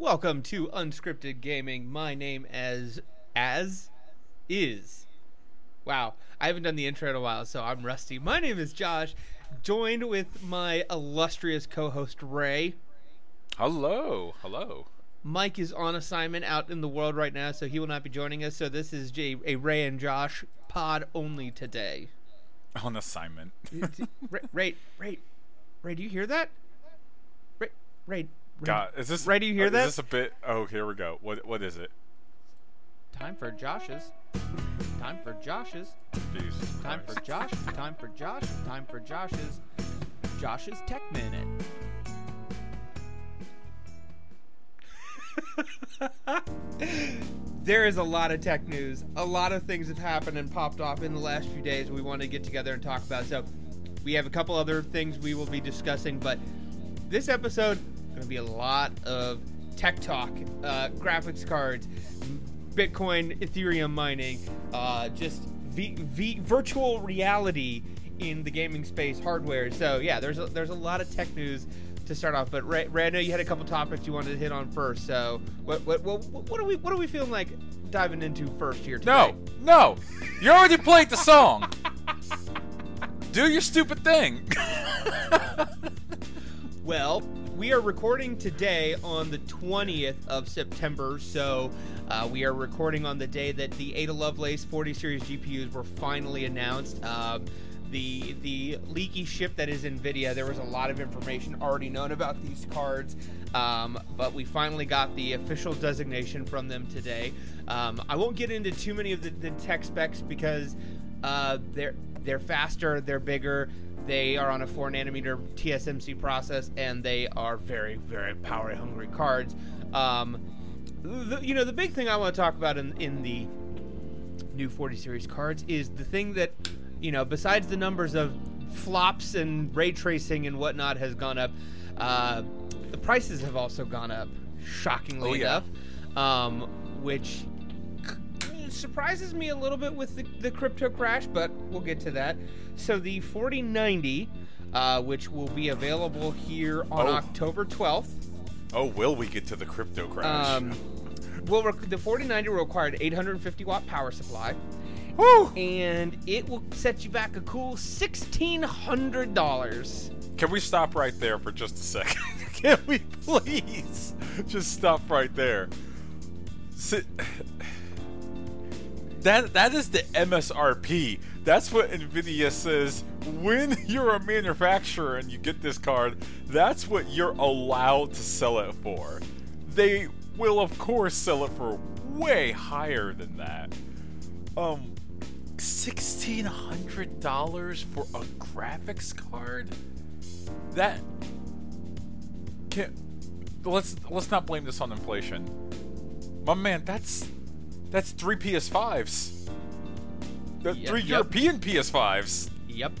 Welcome to Unscripted Gaming. My name as as is. Wow, I haven't done the intro in a while, so I'm rusty. My name is Josh, joined with my illustrious co-host Ray. Hello, hello. Mike is on assignment out in the world right now, so he will not be joining us. So this is a Ray and Josh pod only today. On assignment. Ray, Ray, Ray, Ray, do you hear that? Ray, Ray God, is this? Ray, do you hear uh, that? Is this a bit? Oh, here we go. What? What is it? Time for Josh's. Time for Josh's. Jeez. Time for Christ. Josh. Time for Josh. Time for Josh's. Josh's Tech Minute. there is a lot of tech news. A lot of things have happened and popped off in the last few days we want to get together and talk about. So, we have a couple other things we will be discussing, but this episode going to be a lot of tech talk, uh, graphics cards, Bitcoin, Ethereum mining, uh, just v- v- virtual reality in the gaming space, hardware. So yeah, there's a, there's a lot of tech news to start off. But Ray, Ray, I know you had a couple topics you wanted to hit on first. So what what what, what are we what are we feeling like diving into first here today? No, no. You already played the song. Do your stupid thing. Well, we are recording today on the 20th of September, so uh, we are recording on the day that the Ada Lovelace 40 series GPUs were finally announced. Um, the the leaky ship that is NVIDIA, there was a lot of information already known about these cards, um, but we finally got the official designation from them today. Um, I won't get into too many of the, the tech specs because uh, they're they're faster, they're bigger. They are on a four nanometer TSMC process, and they are very, very power hungry cards. Um, the, you know, the big thing I want to talk about in, in the new 40 series cards is the thing that, you know, besides the numbers of flops and ray tracing and whatnot has gone up, uh, the prices have also gone up, shockingly Oh, yeah. enough, um, which surprises me a little bit with the, the crypto crash, but we'll get to that. So the 4090, uh, which will be available here on Oh. October 12th, oh, will we get to the crypto crash? um, will rec- the 4090 will require an 850 watt power supply, Woo! and it will set you back a cool $1,600. Can we stop right there for just a second? Can we please just stop right there? Si- that that is the MSRP. That's what Nvidia says when you're a manufacturer and you get this card. That's what you're allowed to sell it for. They will of course sell it for way higher than that. Um, sixteen hundred dollars for a graphics card. That can let's let's not blame this on inflation. My man, that's that's three PS5s. That Yep, three yep. European PS5s. Yep.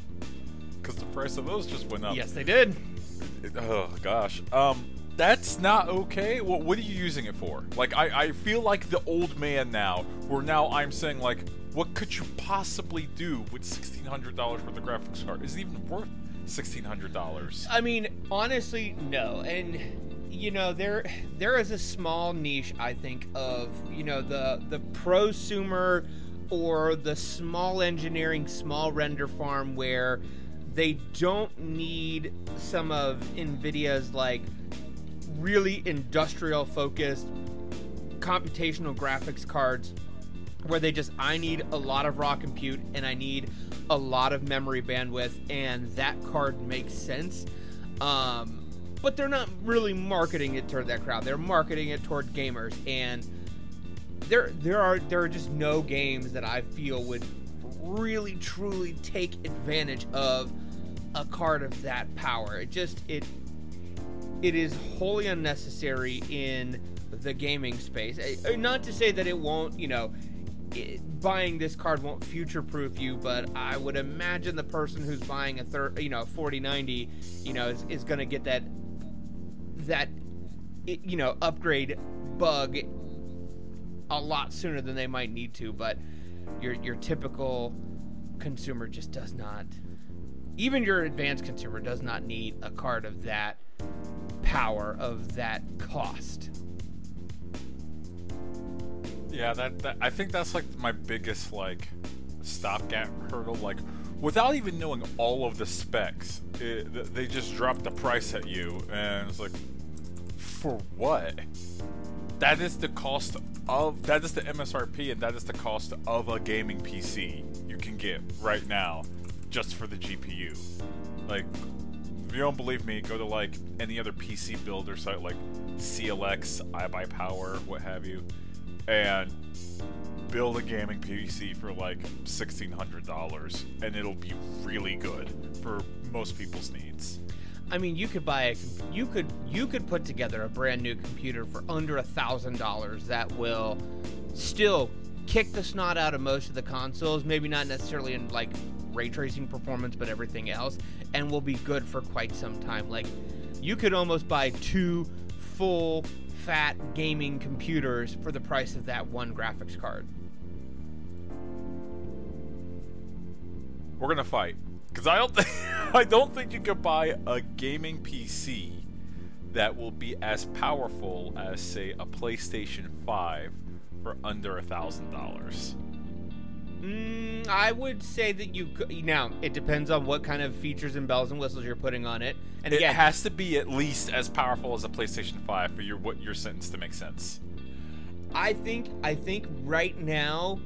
Because the price of those just went up. Yes, they did. Oh gosh. Um, that's not okay. What what are you using it for? Like I I feel like the old man now. Where now I'm saying like, what could you possibly do with sixteen hundred dollars worth of graphics card? Is it even worth sixteen hundred dollars? I mean, honestly, no. And you know, there there is a small niche I think of, you know, the the prosumer or the small engineering, small render farm where they don't need some of Nvidia's like really industrial focused computational graphics cards where they just I need a lot of raw compute and I need a lot of memory bandwidth and that card makes sense. Um, but they're not really marketing it toward that crowd. They're marketing it toward gamers and there there are there are just no games that I feel would really truly take advantage of a card of that power. It just it it is wholly unnecessary in the gaming space. Not to say that it won't, you know, it, buying this card won't future-proof you, but I would imagine the person who's buying a third, you know, 4090, you know, is, is going to get that that you know upgrade bug a lot sooner than they might need to. But your your typical consumer just does not. Even your advanced consumer does not need a card of that power of that cost. Yeah, that, that I think that's like my biggest like stopgap hurdle. Like, without even knowing all of the specs, it, they just drop the price at you, and it's like, for what? That is the cost of that is the MSRP, and that is the cost of a gaming PC you can get right now, just for the GPU. Like, if you don't believe me, go to like any other PC builder site like CLX, iBuyPower, what have you, and build a gaming PC for like $1,600 and it'll be really good for most people's needs. I mean, you could buy a you could you could put together a brand new computer for under a thousand dollars that will still kick the snot out of most of the consoles. Maybe not necessarily in like ray tracing performance, but everything else, and will be good for quite some time. Like you could almost buy two full fat gaming computers for the price of that one graphics card. We're gonna fight because I don't think I don't think you could buy a gaming PC that will be as powerful as say a PlayStation 5 for under a thousand dollars. Mm, I would say that you could. Now, it depends on what kind of features and bells and whistles you're putting on it. And it again, has to be at least as powerful as a PlayStation 5 for your what your sentence to make sense. I think I think right now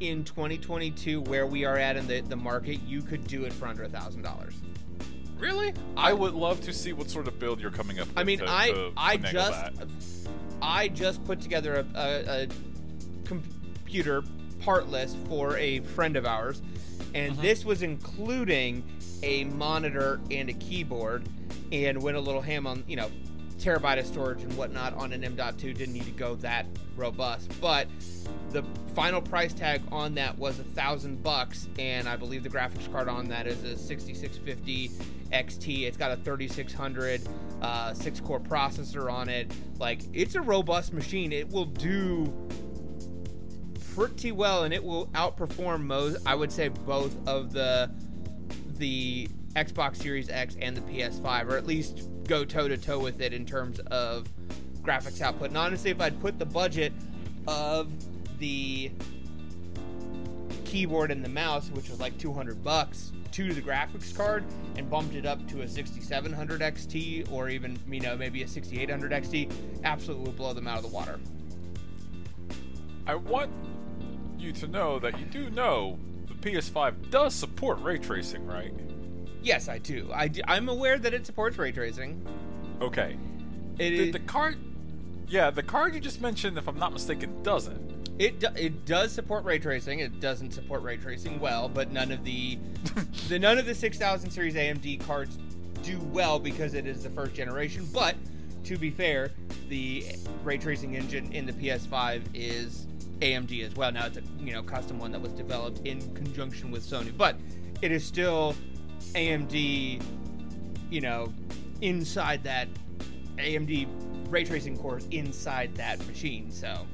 in 2022 where we are at in the, the market, you could do it for under a thousand dollars. Really? I, would love to see what sort of build you're coming up with. I mean, to, I to I just that. I just put together a, a, a computer partless for a friend of ours, and Mm-hmm. this was including a monitor and a keyboard, and went a little ham on you know terabyte of storage and whatnot on an M.2. Didn't need to go that robust, but the final price tag on that was a thousand bucks, and I believe the graphics card on that is a 6650 XT. It's got a 3600 uh, six core processor on it. Like it's a robust machine. It will do pretty well, and it will outperform most. I would say both of the the Xbox Series X and the PS5, or at least go toe to toe with it in terms of graphics output. And honestly, if I'd put the budget of the keyboard and the mouse, which was like 200 bucks, to the graphics card and bumped it up to a 6700 XT or even, you know, maybe a 6800 XT, absolutely would blow them out of the water. I want you to know that you do know the PS5 does support ray tracing, right? Yes, I do. I do. I'm aware that it supports ray tracing. Okay. It The, is, the card, yeah, the card you just mentioned, if I'm not mistaken, doesn't. It do, it does support ray tracing. It doesn't support ray tracing well, but none of the the none of the 6000 series AMD cards do well because it is the first generation. But to be fair, the ray tracing engine in the PS5 is AMD as well. Now it's a you know custom one that was developed in conjunction with Sony, but it is still AMD. You know, inside that AMD ray tracing cores inside that machine. So.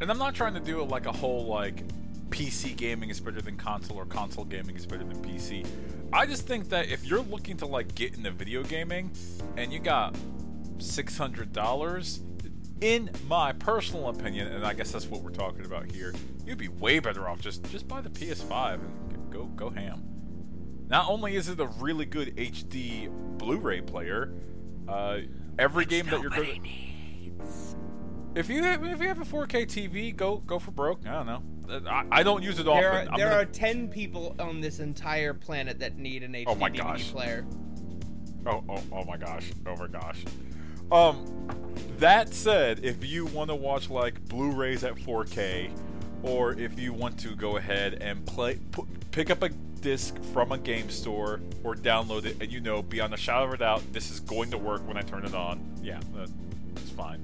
And I'm not trying to do it like a whole like PC gaming is better than console or console gaming is better than PC. I just think that if you're looking to like get into video gaming and you got six hundred dollars, in my personal opinion, and I guess that's what we're talking about here, you'd be way better off just just buy the PS5 and go go ham. Not only is it a really good HD Blu-ray player, uh, every game that you're going if you have if you have a 4K TV, go go for broke. I don't know. Uh, I, I don't use it often. There are there gonna- are ten people on this entire planet that need an HD Oh my DVD gosh. player. Oh, oh, oh my gosh. Oh my gosh. Um, that said, if you want to watch like Blu-rays at 4K, or if you want to go ahead and play, pu- pick up a disc from a game store or download it, and you know, beyond a shadow of a doubt, this is going to work when I turn it on. Yeah, that, that's fine.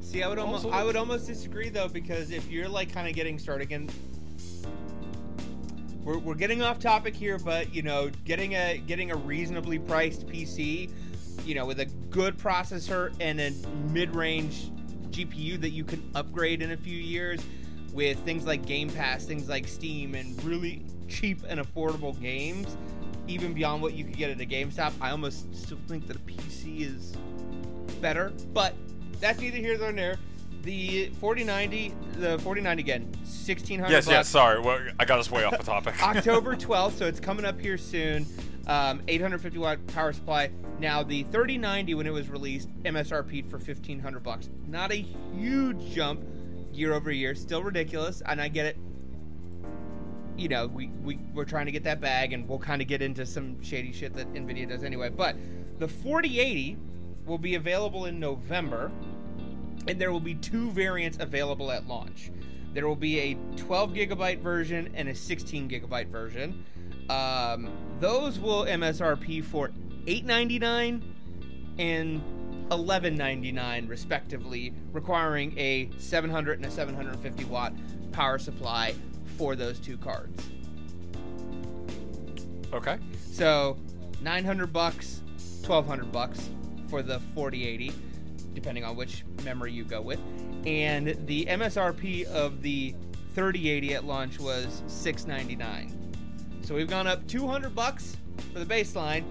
See, I would almost Also- I would almost disagree though because if you're like kind of getting started again, we're, we're getting off topic here, but you know, getting a getting a reasonably priced PC, you know, with a good processor and a mid-range GPU that you can upgrade in a few years, with things like Game Pass, things like Steam, and really cheap and affordable games, even beyond what you could get at a GameStop. I almost still think that a PC is better, but that's neither here nor there. The 4090, the 4090 again, 1600 Yes, bucks. yes. Sorry, well, I got us way off the topic. October 12th, so it's coming up here soon. Um, 850 watt power supply. Now the 3090, when it was released, MSRP for 1500 bucks. Not a huge jump year over year, still ridiculous, and I get it. You know, we, we we're trying to get that bag, and we'll kind of get into some shady shit that Nvidia does anyway. But the 4080 will be available in November, and there will be two variants available at launch. There will be a 12 gigabyte version and a 16 gigabyte version. Um, those will MSRP for 8.99 and 11.99 respectively, requiring a 700 and a 750 watt power supply for those two cards. okay. So, 900 bucks, 1200 bucks for the 4080, depending on which memory you go with. And the MSRP of the 3080 at launch was 699. So we've gone up 200 bucks for the baseline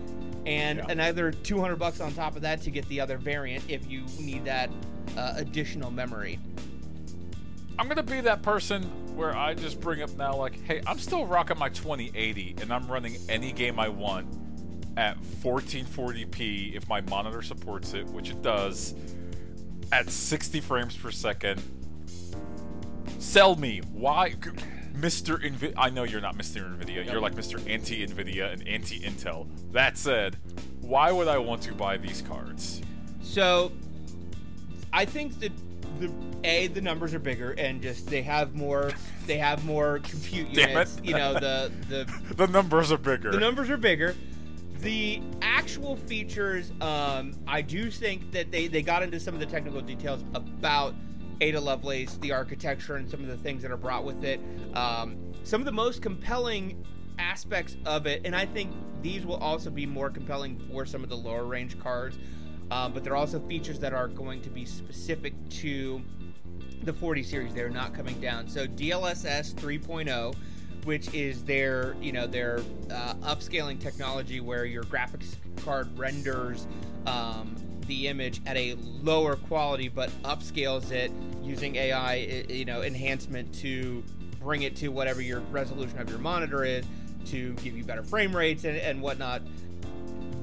and Yeah. another 200 bucks on top of that to get the other variant if you need that uh, additional memory. I'm gonna be that person where I just bring up now, like, hey, I'm still rocking my 2080, and I'm running any game I want at 1440p if my monitor supports it, which it does, at 60 frames per second. Sell me. Why, Mr. Nvidia? I know you're not Mr. Nvidia. You're like Mr. Anti Nvidia and Anti Intel. That said, why would I want to buy these cards? So, I think that the a the numbers are bigger and just they have more they have more compute Damn units. it. You know the the The numbers are bigger. the numbers are bigger. The actual features, um, I do think that they, they got into some of the technical details about Ada Lovelace, the architecture, and some of the things that are brought with it. Um, some of the most compelling aspects of it, and I think these will also be more compelling for some of the lower range cards. Um, but there are also features that are going to be specific to the 40 series. They're not coming down. So DLSS 3.0 which is their you know their uh, upscaling technology where your graphics card renders um, the image at a lower quality but upscales it using AI you know enhancement to bring it to whatever your resolution of your monitor is to give you better frame rates and, and whatnot.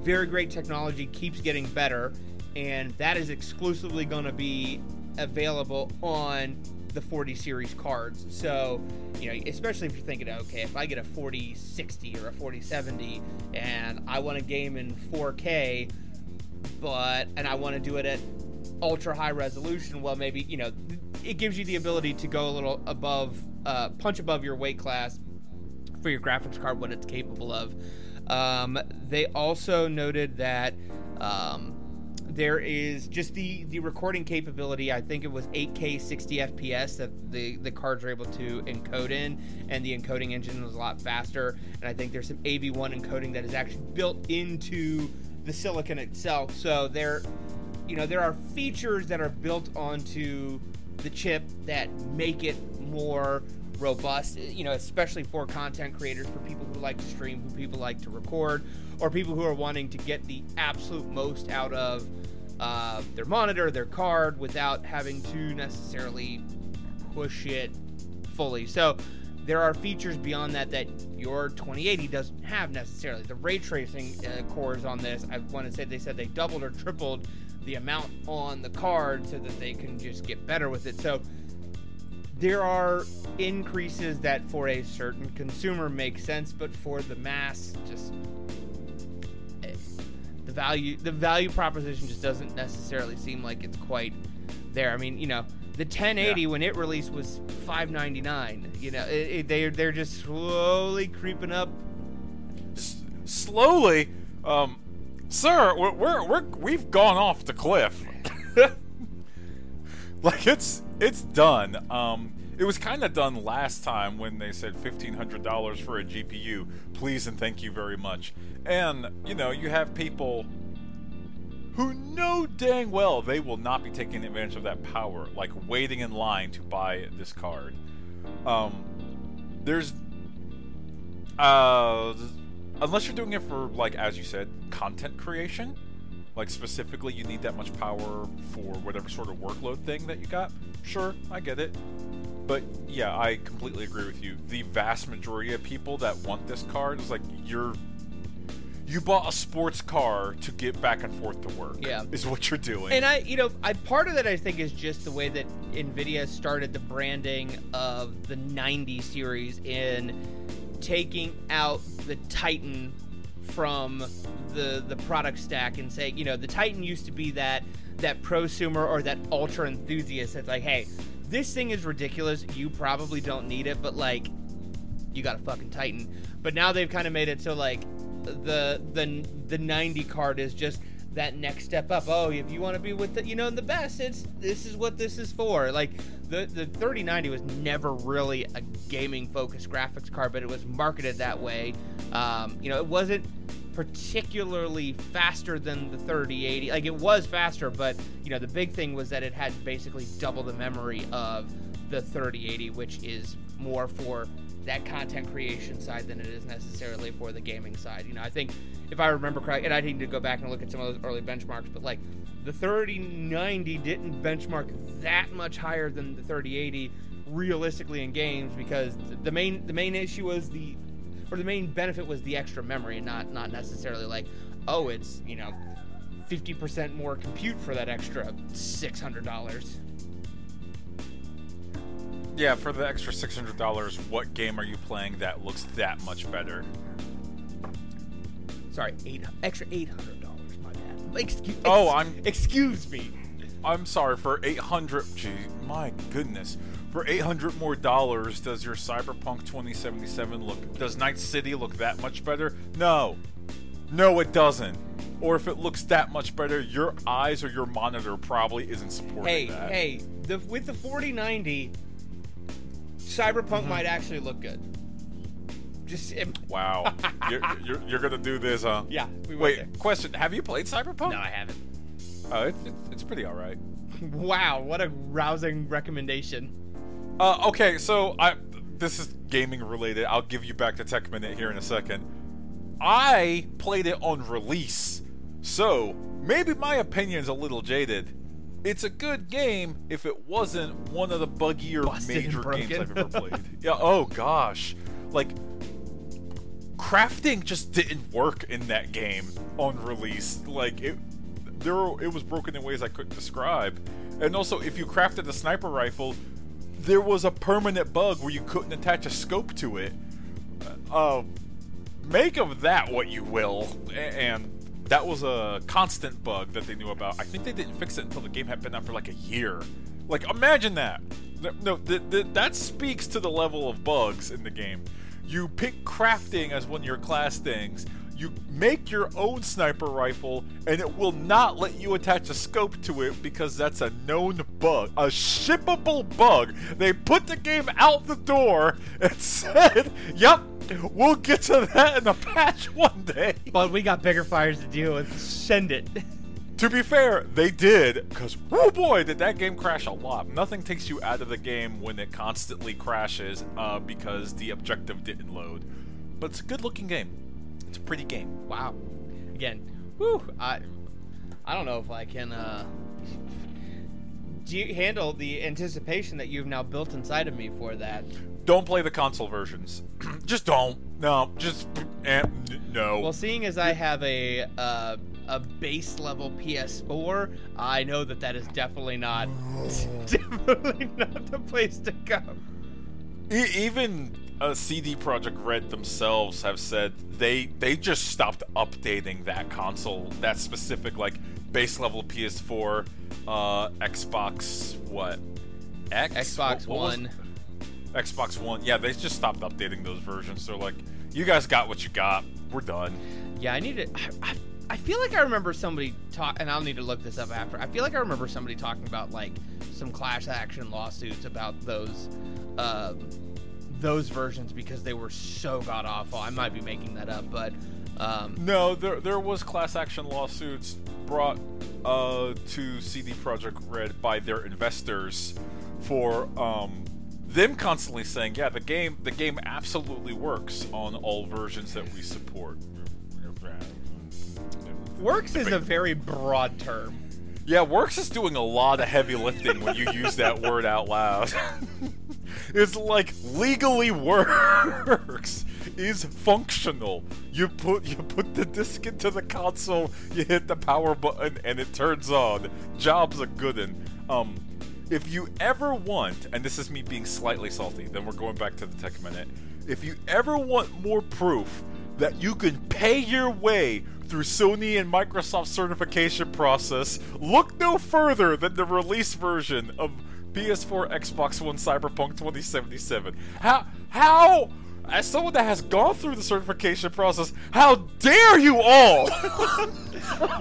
Very great technology keeps getting better, and that is exclusively going to be available on the 40 series cards. So, you know, especially if you're thinking, okay, if I get a 4060 or a 4070 and I want to game in 4K, but and I want to do it at ultra high resolution, well, maybe you know, it gives you the ability to go a little above, uh, punch above your weight class for your graphics card, what it's capable of. Um, they also noted that. Um, there is just the the recording capability. I think it was 8K 60 FPS that the the cards are able to encode in, and the encoding engine was a lot faster. And I think there's some AV1 encoding that is actually built into the silicon itself. So there, you know, there are features that are built onto the chip that make it more robust, you know, especially for content creators, for people who like to stream, who people like to record, or people who are wanting to get the absolute most out of uh, their monitor, their card, without having to necessarily push it fully. So there are features beyond that that your 2080 doesn't have necessarily. The ray tracing uh, cores on this, I want to say they said they doubled or tripled the amount on the card so that they can just get better with it. So there are increases that for a certain consumer make sense, but for the mass, just eh, the value the value proposition just doesn't necessarily seem like it's quite there. I mean, you know, the 1080 Yeah. when it released was 599. You know, it, it, they they're just slowly creeping up. S- slowly, um, sir, we're, we're, we're we've gone off the cliff. like it's it's done. Um, it was kind of done last time when they said fifteen hundred dollars for a GPU. Please and thank you very much. And you know you have people who know dang well they will not be taking advantage of that power, like waiting in line to buy this card. Um, there's uh unless you're doing it for like as you said content creation Like specifically, you need that much power for whatever sort of workload thing that you got. Sure, I get it. But yeah, I completely agree with you. The vast majority of people that want this card is like you're you bought a sports car to get back and forth to work. Yeah. is what you're doing. And I, you know, I part of that I think is just the way that Nvidia started the branding of the 90 series in taking out the Titan from the the product stack and saying, you know, the Titan used to be that that prosumer or that ultra enthusiast that's like, hey, this thing is ridiculous. You probably don't need it, but like, you got a fucking Titan. But now they've kind of made it so like the the the 90 card is just that next step up. Oh, if you want to be with the you know the best, it's this is what this is for. Like the the 3090 was never really a gaming focused graphics card, but it was marketed that way. Um, you know, it wasn't particularly faster than the 3080. Like it was faster, but you know the big thing was that it had basically double the memory of the 3080, which is more for that content creation side than it is necessarily for the gaming side. You know, I think if I remember correctly, and I need to go back and look at some of those early benchmarks, but like the 3090 didn't benchmark that much higher than the 3080 realistically in games because the main the main issue was the or the main benefit was the extra memory and not not necessarily like oh it's you know 50% more compute for that extra $600 yeah, for the extra six hundred dollars, what game are you playing that looks that much better? sorry eight extra $800 my bad excuse, Oh, I'm- excuse me I'm sorry for eight hundred. Gee, my goodness. For eight hundred more dollars, does your Cyberpunk 2077 look? Does Night City look that much better? No, no, it doesn't. Or if it looks that much better, your eyes or your monitor probably isn't supporting hey that. hey the with the 4090 cyberpunk might actually look good just it, Wow, you're, you're, you're gonna do this, huh? yeah we Wait, there. question: Have you played Cyberpunk? no i haven't Oh, it's, it's, it's pretty alright. wow what a rousing recommendation Uh, okay, so I this is gaming related. I'll give you back the tech minute here in a second. I played it on release, so maybe my opinion's a little jaded. It's a good game if it wasn't one of the buggier Busted major games. I've ever played. yeah. Oh gosh, like crafting just didn't work in that game on release. Like it, there were, it was broken in ways I couldn't describe. And also, if you crafted a sniper rifle, there was a permanent bug where you couldn't attach a scope to it. Uh, make of that what you will. And that was a constant bug that they knew about. I think they didn't fix it until the game had been out for like a year. Like, imagine that. No, th- th- that speaks to the level of bugs in the game. You pick crafting as one of your class things. You make your own sniper rifle, and it will not let you attach a scope to it because that's a known bug, a shippable bug. They put the game out the door and said, "Yep, we'll get to that in a patch one day." but we got bigger fires to deal with send it To be fair, they did, because, oh boy, did that game crash a lot. Nothing takes you out of the game when it constantly crashes uh, because the objective didn't load. But it's a good looking game. It's a pretty game. wow again whew, i i don't know if i can uh do you handle the anticipation that you've now built inside of me for that Don't play the console versions. just don't. No, just eh, n- no. Well, seeing as I have a uh, a base level PS4, I know that that is definitely not definitely not the place to go. E- even uh, CD Projekt Red themselves have said they they just stopped updating that console, that specific like base level PS4, uh, Xbox what? X Xbox What- what One. Xbox One. Yeah, they just stopped updating those versions. They're like, you guys got what you got. We're done. Yeah, I need to. I, I, I feel like I remember somebody talk, and I'll need to look this up after. I feel like I remember somebody talking about like some class action lawsuits about those, um, those versions because they were so god awful. I might be making that up, but um, No, there there was class action lawsuits brought uh, to CD Projekt Red by their investors for um, them constantly saying, "Yeah, the game the game absolutely works on all versions that we support." Works is a very broad term. Yeah, Works is doing a lot of heavy lifting when you use that word out loud. it's like legally works is functional. You put you put the disc into the console, you hit the power button, and it turns on. Job's a good one. Um, if you ever want, and this is me being slightly salty, then we're going back to the tech minute. If you ever want more proof that you can pay your way through Sony and Microsoft certification process, look no further than the release version of PS4, Xbox One, Cyberpunk 2077. How how as someone that has gone through the certification process, how dare you all?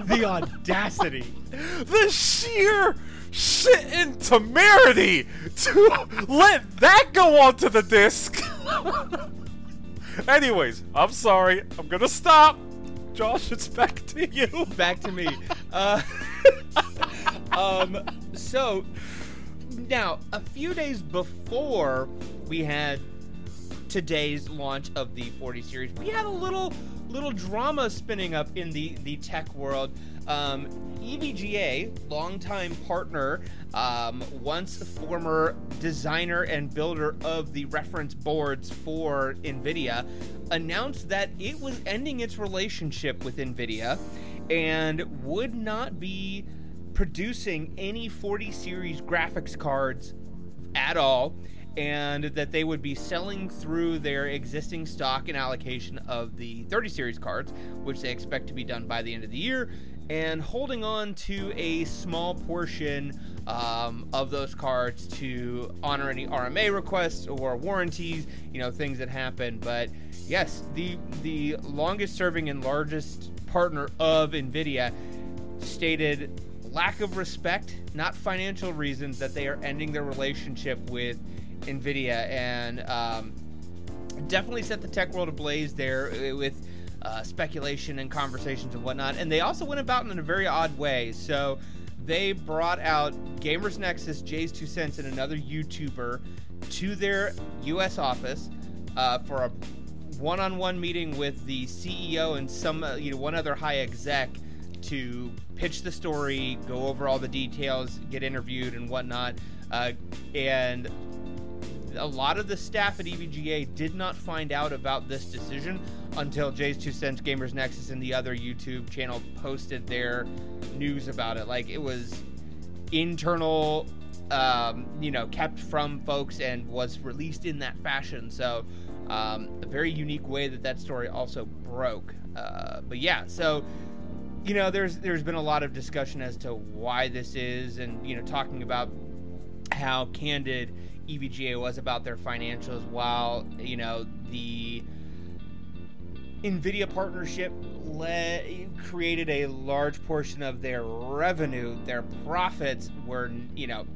the audacity. the sheer shit and temerity to let that go onto the disc. Anyways, I'm sorry. I'm gonna stop. Josh, it's back to you. Back to me. Uh, um, so now a few days before we had today's launch of the 40 series, we had a little little drama spinning up in the the tech world. Um, EVGA, longtime partner, um, once former designer and builder of the reference boards for NVIDIA, announced that it was ending its relationship with NVIDIA and would not be producing any 40 series graphics cards at all and that they would be selling through their existing stock and allocation of the 30 series cards, which they expect to be done by the end of the year, and holding on to a small portion um, of those cards to honor any RMA requests or warranties, you know, things that happen. But yes, the the longest serving and largest partner of Nvidia stated lack of respect, not financial reasons, that they are ending their relationship with NVIDIA, and um, definitely set the tech world ablaze there uh, with uh, speculation and conversations and whatnot. And they also went about in a very odd way. So they brought out Gamers Nexus, JayzTwoCents, and another YouTuber to their U.S. office uh, for a one-on-one meeting with the CEO and some, uh, you know, one other high exec to pitch the story, go over all the details, get interviewed and whatnot. Uh, and a lot of the staff at EVGA did not find out about this decision until JayzTwoCents Gamers Nexus and the other YouTube channel posted their news about it. Like it was internal, um, you know, kept from folks and was released in that fashion. So um, a very unique way that that story also broke. Uh, but yeah, so you know, there's there's been a lot of discussion as to why this is, and you know, talking about how candid EVGA was about their financials, while you know the Nvidia partnership le- created a large portion of their revenue, their profits were you know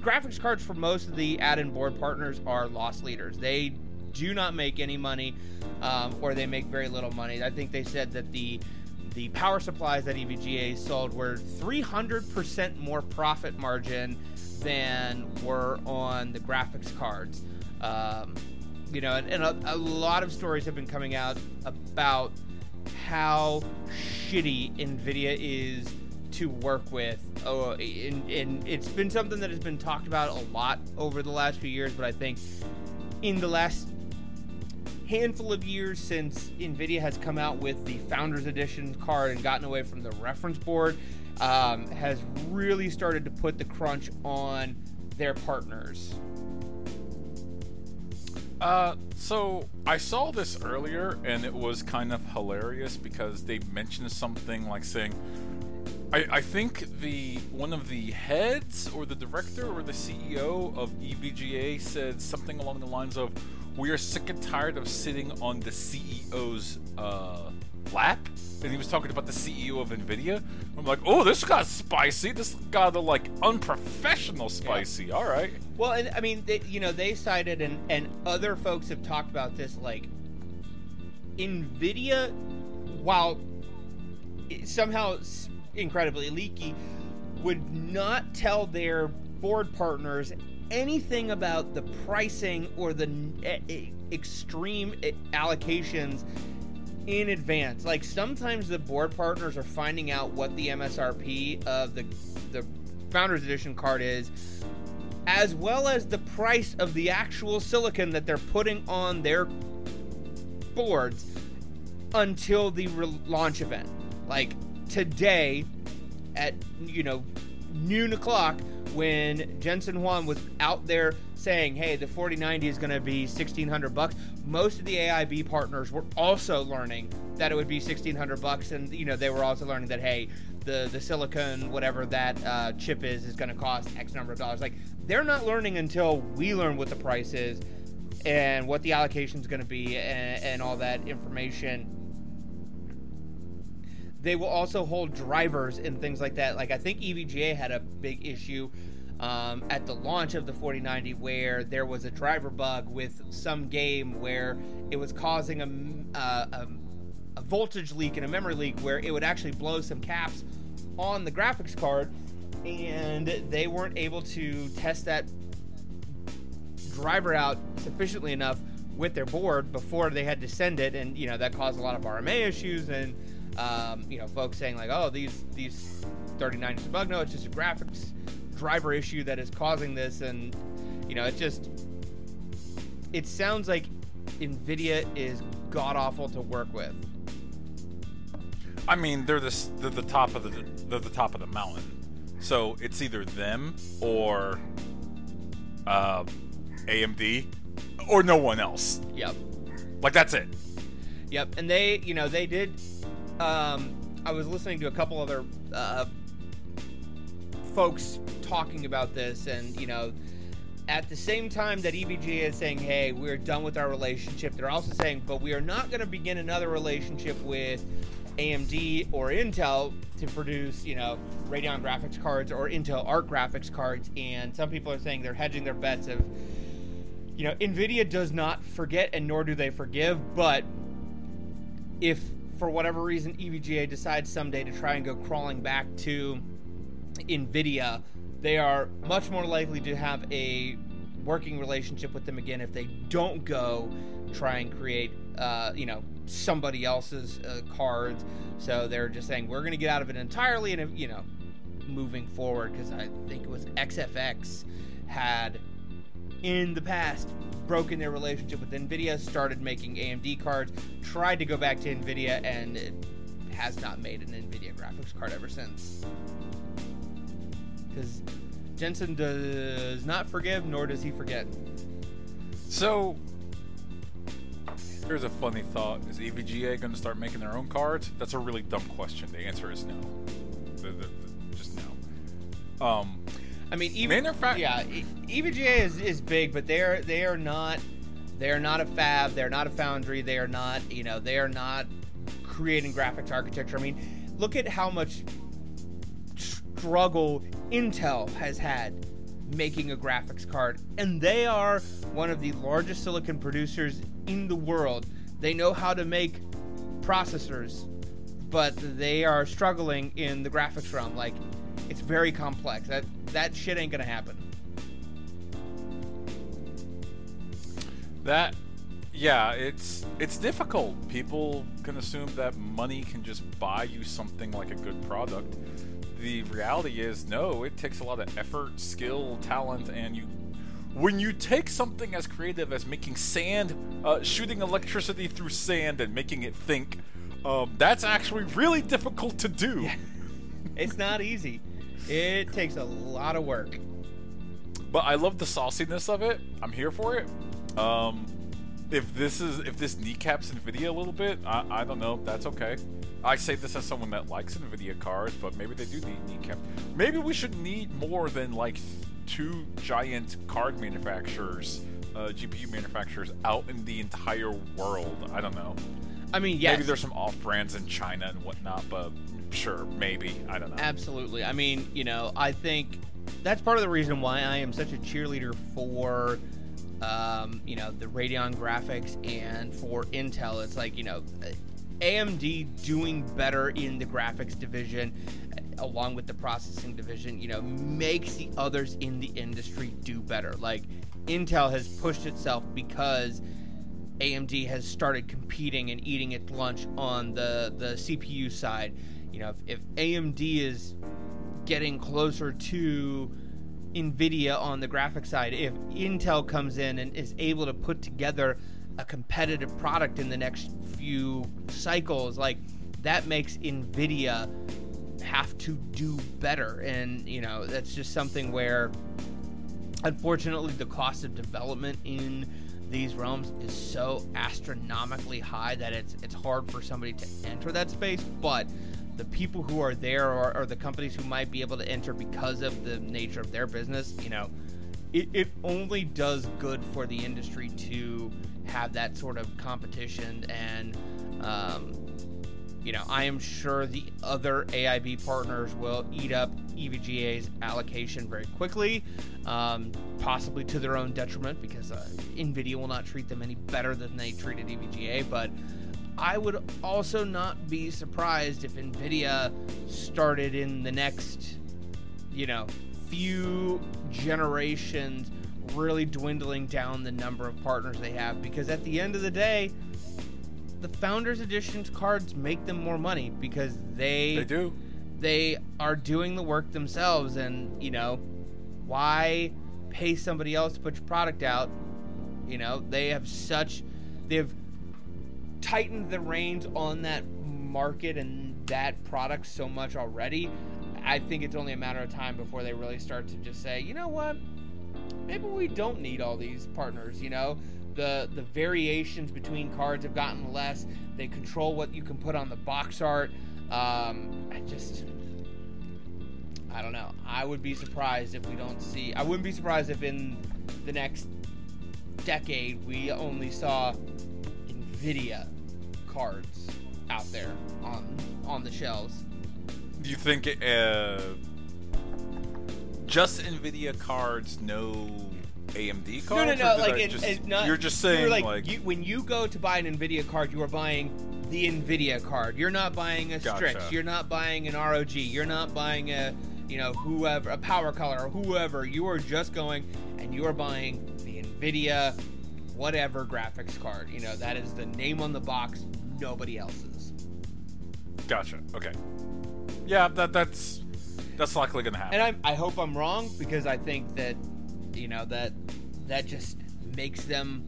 graphics cards for most of the add-in board partners are loss leaders. They do not make any money, um, or they make very little money. I think they said that the the power supplies that EVGA sold were 300% more profit margin than were on the graphics cards. Um, you know, and, and a, a, lot of stories have been coming out about how shitty NVIDIA is to work with. Oh, and, and it's been something that has been talked about a lot over the last few years, but I think in the last handful of years since NVIDIA has come out with the Founders Edition card and gotten away from the reference board, um, has really started to put the crunch on their partners. Uh, so I saw this earlier, and it was kind of hilarious because they mentioned something like saying, I, I think the one of the heads or the director or the CEO of EVGA said something along the lines of, "We are sick and tired of sitting on the CEO's uh, lap." and he was talking about the CEO of Nvidia. I'm like, oh, this got spicy. This got like unprofessional spicy. Yeah. All right. Well, and I mean, they, you know, they cited and and other folks have talked about this. Like, Nvidia, while somehow incredibly leaky, would not tell their board partners anything about the pricing or the extreme allocations in advance. Like sometimes the board partners are finding out what the MSRP of the the Founders Edition card is, as well as the price of the actual silicon that they're putting on their boards until the re- launch event. Like today, at you know noon o'clock, when Jensen Huang was out there saying, "Hey, the 4090 is going to be 1600 bucks," most of the AIB partners were also learning that it would be 1600 bucks, and you know they were also learning that hey, the the silicon whatever that uh, chip is is going to cost X number of dollars. Like they're not learning until we learn what the price is and what the allocation is going to be and, and all that information they will also hold drivers and things like that. Like I think EVGA had a big issue um, at the launch of the 4090 where there was a driver bug with some game where it was causing a, uh, a, a voltage leak and a memory leak where it would actually blow some caps on the graphics card, and they weren't able to test that driver out sufficiently enough with their board before they had to send it, and you know that caused a lot of RMA issues and um, you know, folks saying like, "Oh, these these 3090s bug." No, it's just a graphics driver issue that is causing this, and you know, it just it sounds like Nvidia is god awful to work with. I mean, they're the they're the top of the they're the top of the mountain, so it's either them or uh, AMD or no one else. Yep. Like that's it. Yep. And they, you know, they did um, I was listening to a couple other uh, folks talking about this, and you know, at the same time that EVGA is saying, "Hey, we're done with our relationship," they're also saying, "But we are not going to begin another relationship with AMD or Intel to produce, you know, Radeon graphics cards or Intel Arc graphics cards." And some people are saying they're hedging their bets of, you know, Nvidia does not forget, and nor do they forgive, but if for whatever reason EVGA decides someday to try and go crawling back to Nvidia, they are much more likely to have a working relationship with them again if they don't go try and create, uh, you know, somebody else's uh, cards. So they're just saying we're going to get out of it entirely, and you know, moving forward because I think it was XFX had in the past broken their relationship with Nvidia, started making AMD cards, tried to go back to Nvidia, and it has not made an Nvidia graphics card ever since. Because Jensen does not forgive, nor does he forget. So, here's a funny thought: Is EVGA going to start making their own cards? That's a really dumb question. The answer is no. The, the, the, just no. Um, I mean, even Manufa- yeah, EVGA is, is big, but they're they are not they are not a fab. They're not a foundry. They are not you know they are not creating graphics architecture. I mean, look at how much struggle Intel has had making a graphics card, and they are one of the largest silicon producers in the world. They know how to make processors, but they are struggling in the graphics realm. Like it's very complex. That that shit ain't gonna happen. That yeah, it's it's difficult. People can assume that money can just buy you something like a good product. The reality is no, it takes a lot of effort, skill, talent, and you when you take something as creative as making sand, uh, shooting electricity through sand and making it think, um, that's actually really difficult to do. Yeah. It's not easy. It takes a lot of work. But I love the sauciness of it. I'm here for it. Um, if this is if this kneecaps Nvidia a little bit, I, I don't know. That's okay. I say this as someone that likes Nvidia cards, but maybe they do need kneecap. Maybe we should need more than like two giant card manufacturers, uh, GPU manufacturers out in the entire world. I don't know. I mean, yes. Maybe there's some off brands in China and whatnot, but Sure, maybe. I don't know. Absolutely. I mean, you know, I think that's part of the reason why I am such a cheerleader for, um, you know, the Radeon graphics and for Intel. It's like, you know, AMD doing better in the graphics division along with the processing division, you know, makes the others in the industry do better. Like Intel has pushed itself because AMD has started competing and eating its lunch on the the CPU side. You know, if, if AMD is getting closer to Nvidia on the graphic side, if Intel comes in and is able to put together a competitive product in the next few cycles, like that makes Nvidia have to do better. And, you know, that's just something where unfortunately the cost of development in these realms is so astronomically high that it's it's hard for somebody to enter that space. But the people who are there or, or the companies who might be able to enter because of the nature of their business, you know, it, it only does good for the industry to have that sort of competition and um, you know, I am sure the other AIB partners will eat up EVGA's allocation very quickly, um, possibly to their own detriment because uh, NVIDIA will not treat them any better than they treated EVGA. But I would also not be surprised if NVIDIA started in the next, you know, few generations really dwindling down the number of partners they have. Because at the end of the day, the founders editions cards make them more money because they They do. they are doing the work themselves. And you know why pay somebody else to put your product out? You know they have such they've tightened the reins on that market and that product so much already i think it's only a matter of time before they really start to just say you know what? Maybe we don't need all these partners you know? The the variations between cards have gotten less. They control what you can put on the box art. Um, i just i don't know. I would be surprised if we don't see i wouldn't be surprised if in the next decade we only saw nvidia cards out there on on the shelves Do you think uh, just Nvidia cards, no AMD cards? No, no, no. Like it, just- it's not. You're just saying you're like, like, you, when you go to buy an Nvidia card, you are buying the Nvidia card. You're not buying a Strix. Gotcha. You're not buying an ROG. You're not buying a, you know, whoever a Power Color or whoever. You are just going and you are buying the Nvidia, whatever graphics card. You know that is the name on the box. Nobody else's. gotcha. Okay. Yeah, that that's that's likely gonna happen. And I, I hope I'm wrong because I think that, you know, that that just makes them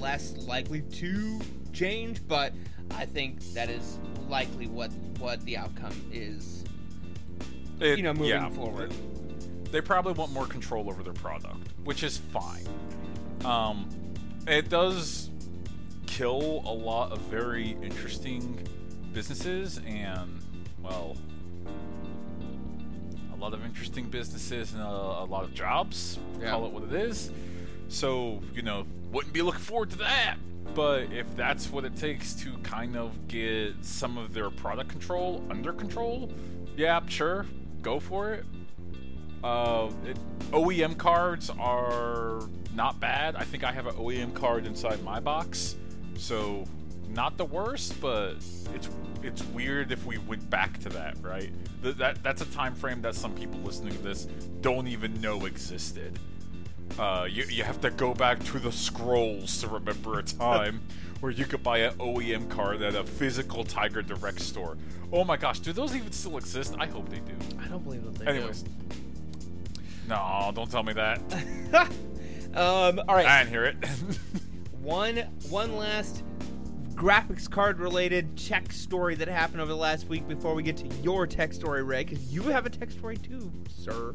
less likely to change. But I think that is likely what what the outcome is. It- You know, moving yeah, forward. they probably want more control over their product, which is fine. Um, it does kill a lot of very interesting businesses and, well, a lot of interesting businesses and a, a lot of jobs. Yeah. Call it what it is. So, you know, wouldn't be looking forward to that. But if that's what it takes to kind of get some of their product control under control, yeah, sure, go for it. Uh, it, OEM cards are not bad. I think I have an OEM card inside my box, so not the worst, but it's it's weird if we went back to that, right? Th- that that's a time frame that some people listening to this don't even know existed. Uh, you, you have to go back to the scrolls to remember a time where you could buy an OEM card at a physical Tiger Direct store. Oh my gosh, do those even still exist? I hope they do. I don't believe that they do. Anyways. No, don't tell me that. um. All right. I didn't hear it. one one last graphics card related tech story that happened over the last week before we get to your tech story, Ray, because you have a tech story too, sir.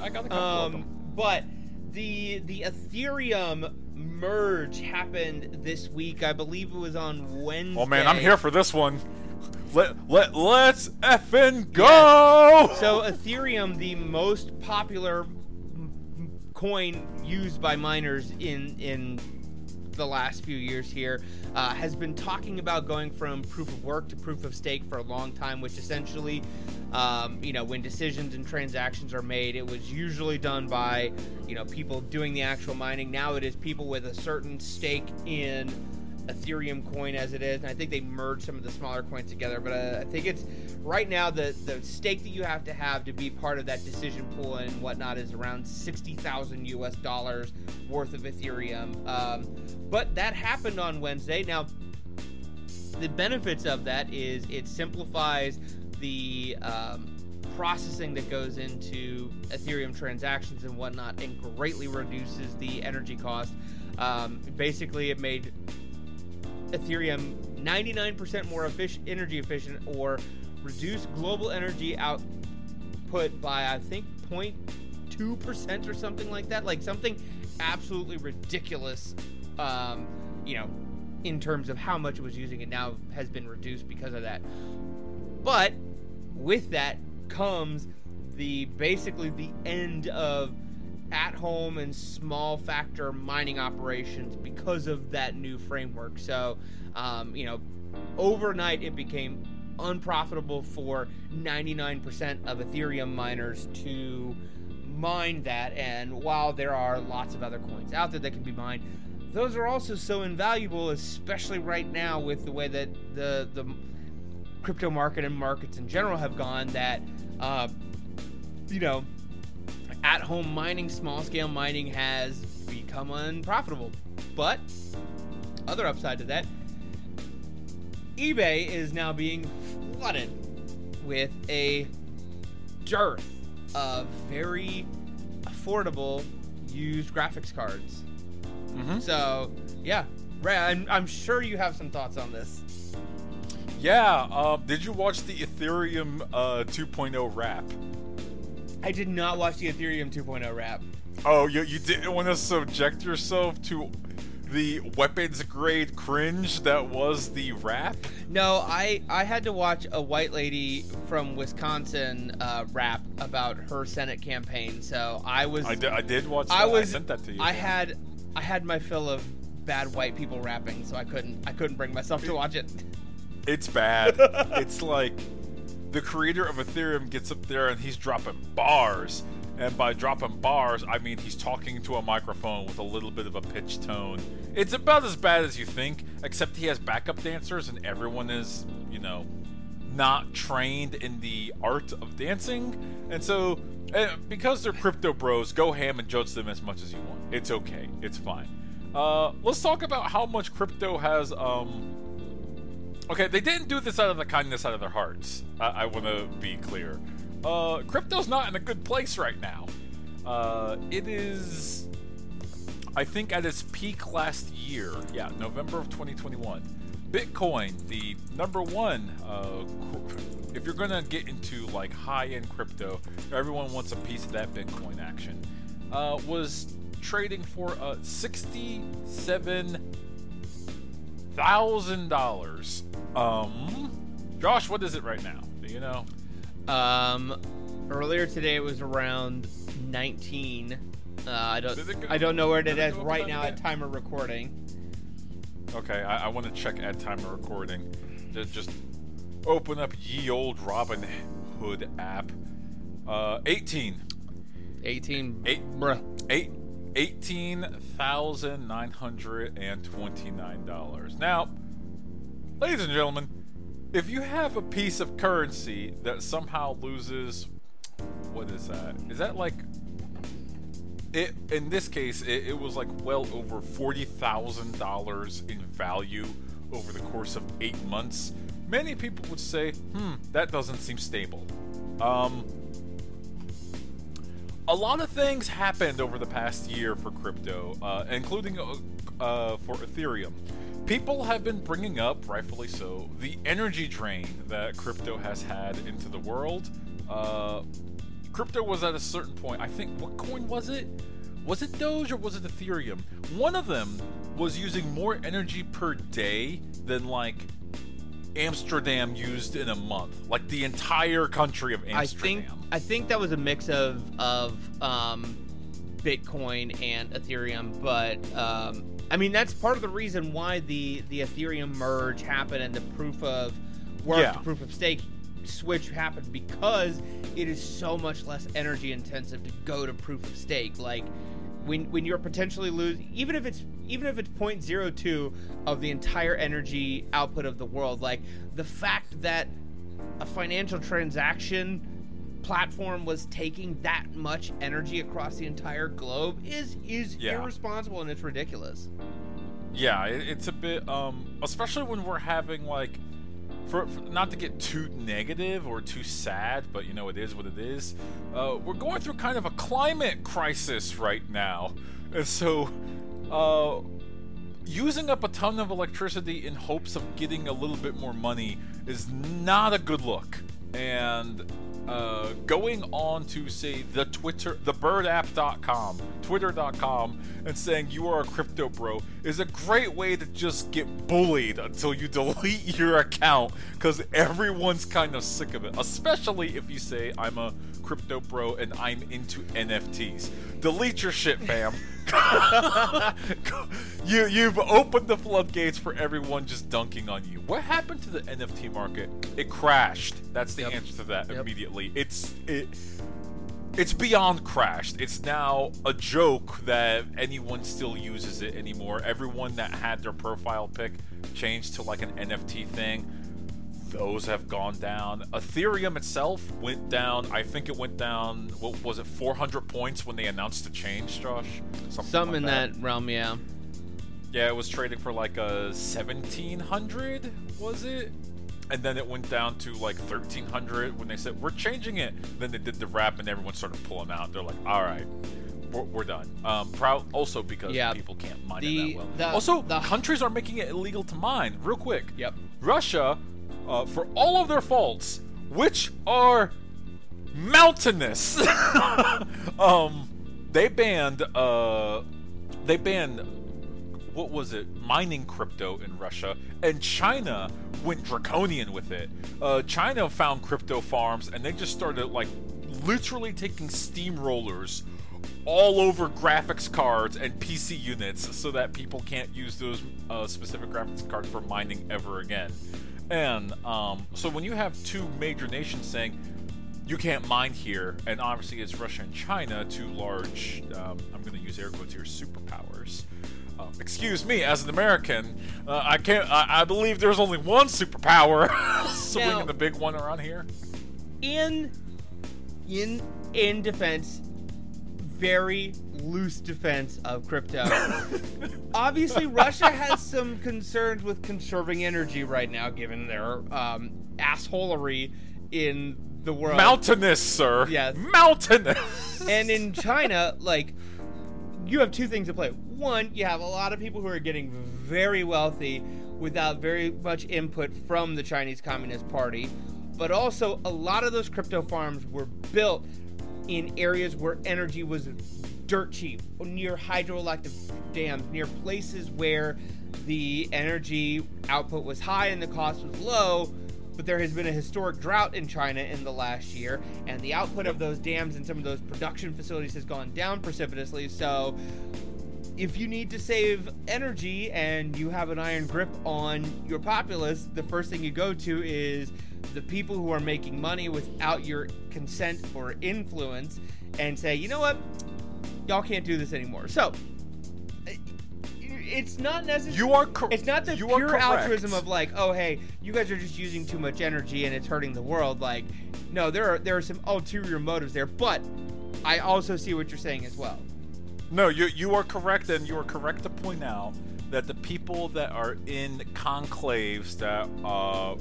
I got a couple of Um, them. but the the Ethereum merge happened this week. I believe it was on Wednesday. Oh man, I'm here for this one. Let let let's effing go. So Ethereum, the most popular coin used by miners in in the last few years here, uh, has been talking about going from proof of work to proof of stake for a long time, which essentially, um, you know, when decisions and transactions are made, it was usually done by, you know, people doing the actual mining. Now it is people with a certain stake in Ethereum coin as it is, and I think they merged some of the smaller coins together. But uh, I think it's right now the the stake that you have to have to be part of that decision pool and whatnot is around sixty thousand U.S. dollars worth of Ethereum. Um, but that happened on Wednesday. Now, the benefits of that is it simplifies the um, processing that goes into Ethereum transactions and whatnot, and greatly reduces the energy cost. Um, basically, it made Ethereum 99% more efficient, energy efficient, or reduce global energy output by I think 0.2 percent or something like that. Like something absolutely ridiculous. Um, you know, in terms of how much it was using, it now has been reduced because of that. But with that comes the basically the end of at home and small factor mining operations because of that new framework. So, um, you know, overnight it became unprofitable for 99% of Ethereum miners to mine that. And while there are lots of other coins out there that can be mined, those are also so invaluable, especially right now with the way that the the crypto market and markets in general have gone. That uh, you know at home mining, small scale mining has become unprofitable. But, other upside to that, eBay is now being flooded with a dearth of very affordable used graphics cards. Mm-hmm. So, yeah, Ray, I'm, I'm sure you have some thoughts on this. Yeah, uh, did you watch the Ethereum uh, 2.0 rap? I did not watch the Ethereum 2.0 rap. Oh, you, you didn't want to subject yourself to the weapons grade cringe that was the rap? No, I I had to watch a white lady from Wisconsin uh, rap about her Senate campaign. So I was I did, watch. I was I sent that to you. I had I had my fill of bad white people rapping, so I couldn't I couldn't bring myself to watch it. It's bad. it's like the creator of Ethereum gets up there and he's dropping bars. And by dropping bars, I mean he's talking to a microphone with a little bit of a pitch tone. It's about as bad as you think, except he has backup dancers and everyone is, you know, not trained in the art of dancing. And so, eh, because they're crypto bros, go ham and judge them as much as you want. It's okay. It's fine. Uh, let's talk about how much crypto has um, Okay, they didn't do this out of the kindness out of their hearts. I, I want to be clear. Uh, crypto's not in a good place right now. Uh, it is, I think, at its peak last year. Yeah, November of 2021. Bitcoin, the number one. Uh, if you're gonna get into like high-end crypto, everyone wants a piece of that Bitcoin action. Uh, was trading for uh, 67 thousand dollars. Um, Josh, what is it right now? Do you know? Um, earlier today it was around nineteen. Uh, I don't. I don't know where it is right now at time of recording. Okay, I, I want to check at time of recording. Just open up ye old Robin Hood app. Uh, eighteen. Eighteen. Eight. Bruh. Eight. $18,929. Now, ladies and gentlemen, if you have a piece of currency that somehow loses, what is that? Is that like it? In this case, it, it was like well over forty thousand dollars in value over the course of eight months. Many people would say, "Hmm, that doesn't seem stable." Um, a lot of things happened over the past year for crypto, uh, including uh, uh, for Ethereum. People have been bringing up, rightfully so, the energy drain that crypto has had into the world. Uh, crypto was at a certain point. I think what coin was it? Was it Doge or was it Ethereum? One of them was using more energy per day than like Amsterdam used in a month, like the entire country of Amsterdam. I think I think that was a mix of of um, Bitcoin and Ethereum, but um, I mean that's part of the reason why the the Ethereum merge happened and the proof of work yeah. to proof of stake switch happened because it is so much less energy intensive to go to proof of stake. Like when when you're potentially losing, even if it's even if it's 0.02 of the entire energy output of the world, like the fact that a financial transaction platform was taking that much energy across the entire globe is is Yeah. irresponsible and it's ridiculous. Yeah, it, it's a bit, um, especially when we're having like, for, for not to get too negative or too sad, but you know it is what it is. Uh, we're going through kind of a climate crisis right now, and so, uh, using up a ton of electricity in hopes of getting a little bit more money is not a good look. And uh, going on to say the Twitter, the birdapp.com, twitter.com, and saying you are a crypto bro is a great way to just get bullied until you delete your account because everyone's kind of sick of it. Especially if you say I'm a crypto bro and I'm into NFTs. Delete your shit, fam. you you've opened the floodgates for everyone just dunking on you. What happened to the NFT market? It crashed. That's the Yep. answer to that Yep. immediately. It's it it's beyond crashed. It's now a joke that anyone still uses it anymore. Everyone that had their profile pic changed to like an NFT thing, those have gone down. Ethereum itself went down. I think it went down. What was it? 400 points when they announced the change, Josh. Something Some like in that realm, yeah. Yeah, it was trading for like a 1700, was it? And then it went down to like 1300 when they said we're changing it. Then they did the rap and everyone started pulling out. They're like, all right, we're, we're done. Um, proud also because Yeah. people can't mine The- it that well. the- also, the- countries are making it illegal to mine. Real quick. Yep. Russia, uh, for all of their faults, which are mountainous, um, they banned uh, they banned what was it mining crypto in Russia, and China went draconian with it. Uh, China found crypto farms, and they just started like literally taking steamrollers all over graphics cards and PC units so that people can't use those uh, specific graphics cards for mining ever again. And um, so when you have two major nations saying you can't mine here, and obviously it's Russia and China, two large, um, I'm going to use air quotes here, superpowers. Uh, excuse me, as an American, uh, I can't. I, I believe there's only one superpower swinging Now- the big one around here. in in in defense very loose defense of crypto obviously russia has some concerns with conserving energy right now given their um assholery in the world Mountainous, sir. Yes. Mountainous. and in china like you have two things at play one you have a lot of people who are getting very wealthy without very much input from the chinese communist party but also a lot of those crypto farms were built in areas where energy was dirt cheap near hydroelectric dams near places where the energy output was high and the cost was low but there has been a historic drought in China in the last year, and the output of those dams and some of those production facilities has gone down precipitously. So, if you need to save energy and you have an iron grip on your populace, the first thing you go to is the people who are making money without your consent or influence and say, you know what? Y'all can't do this anymore. So, it's not necessary. you are correct. It's not the you pure altruism of like, oh hey, you guys are just using too much energy and it's hurting the world. Like, no, there are there are some ulterior motives there, but I also see what you're saying as well. No, you you are correct, and you are correct to point out that the people that are in conclaves that uh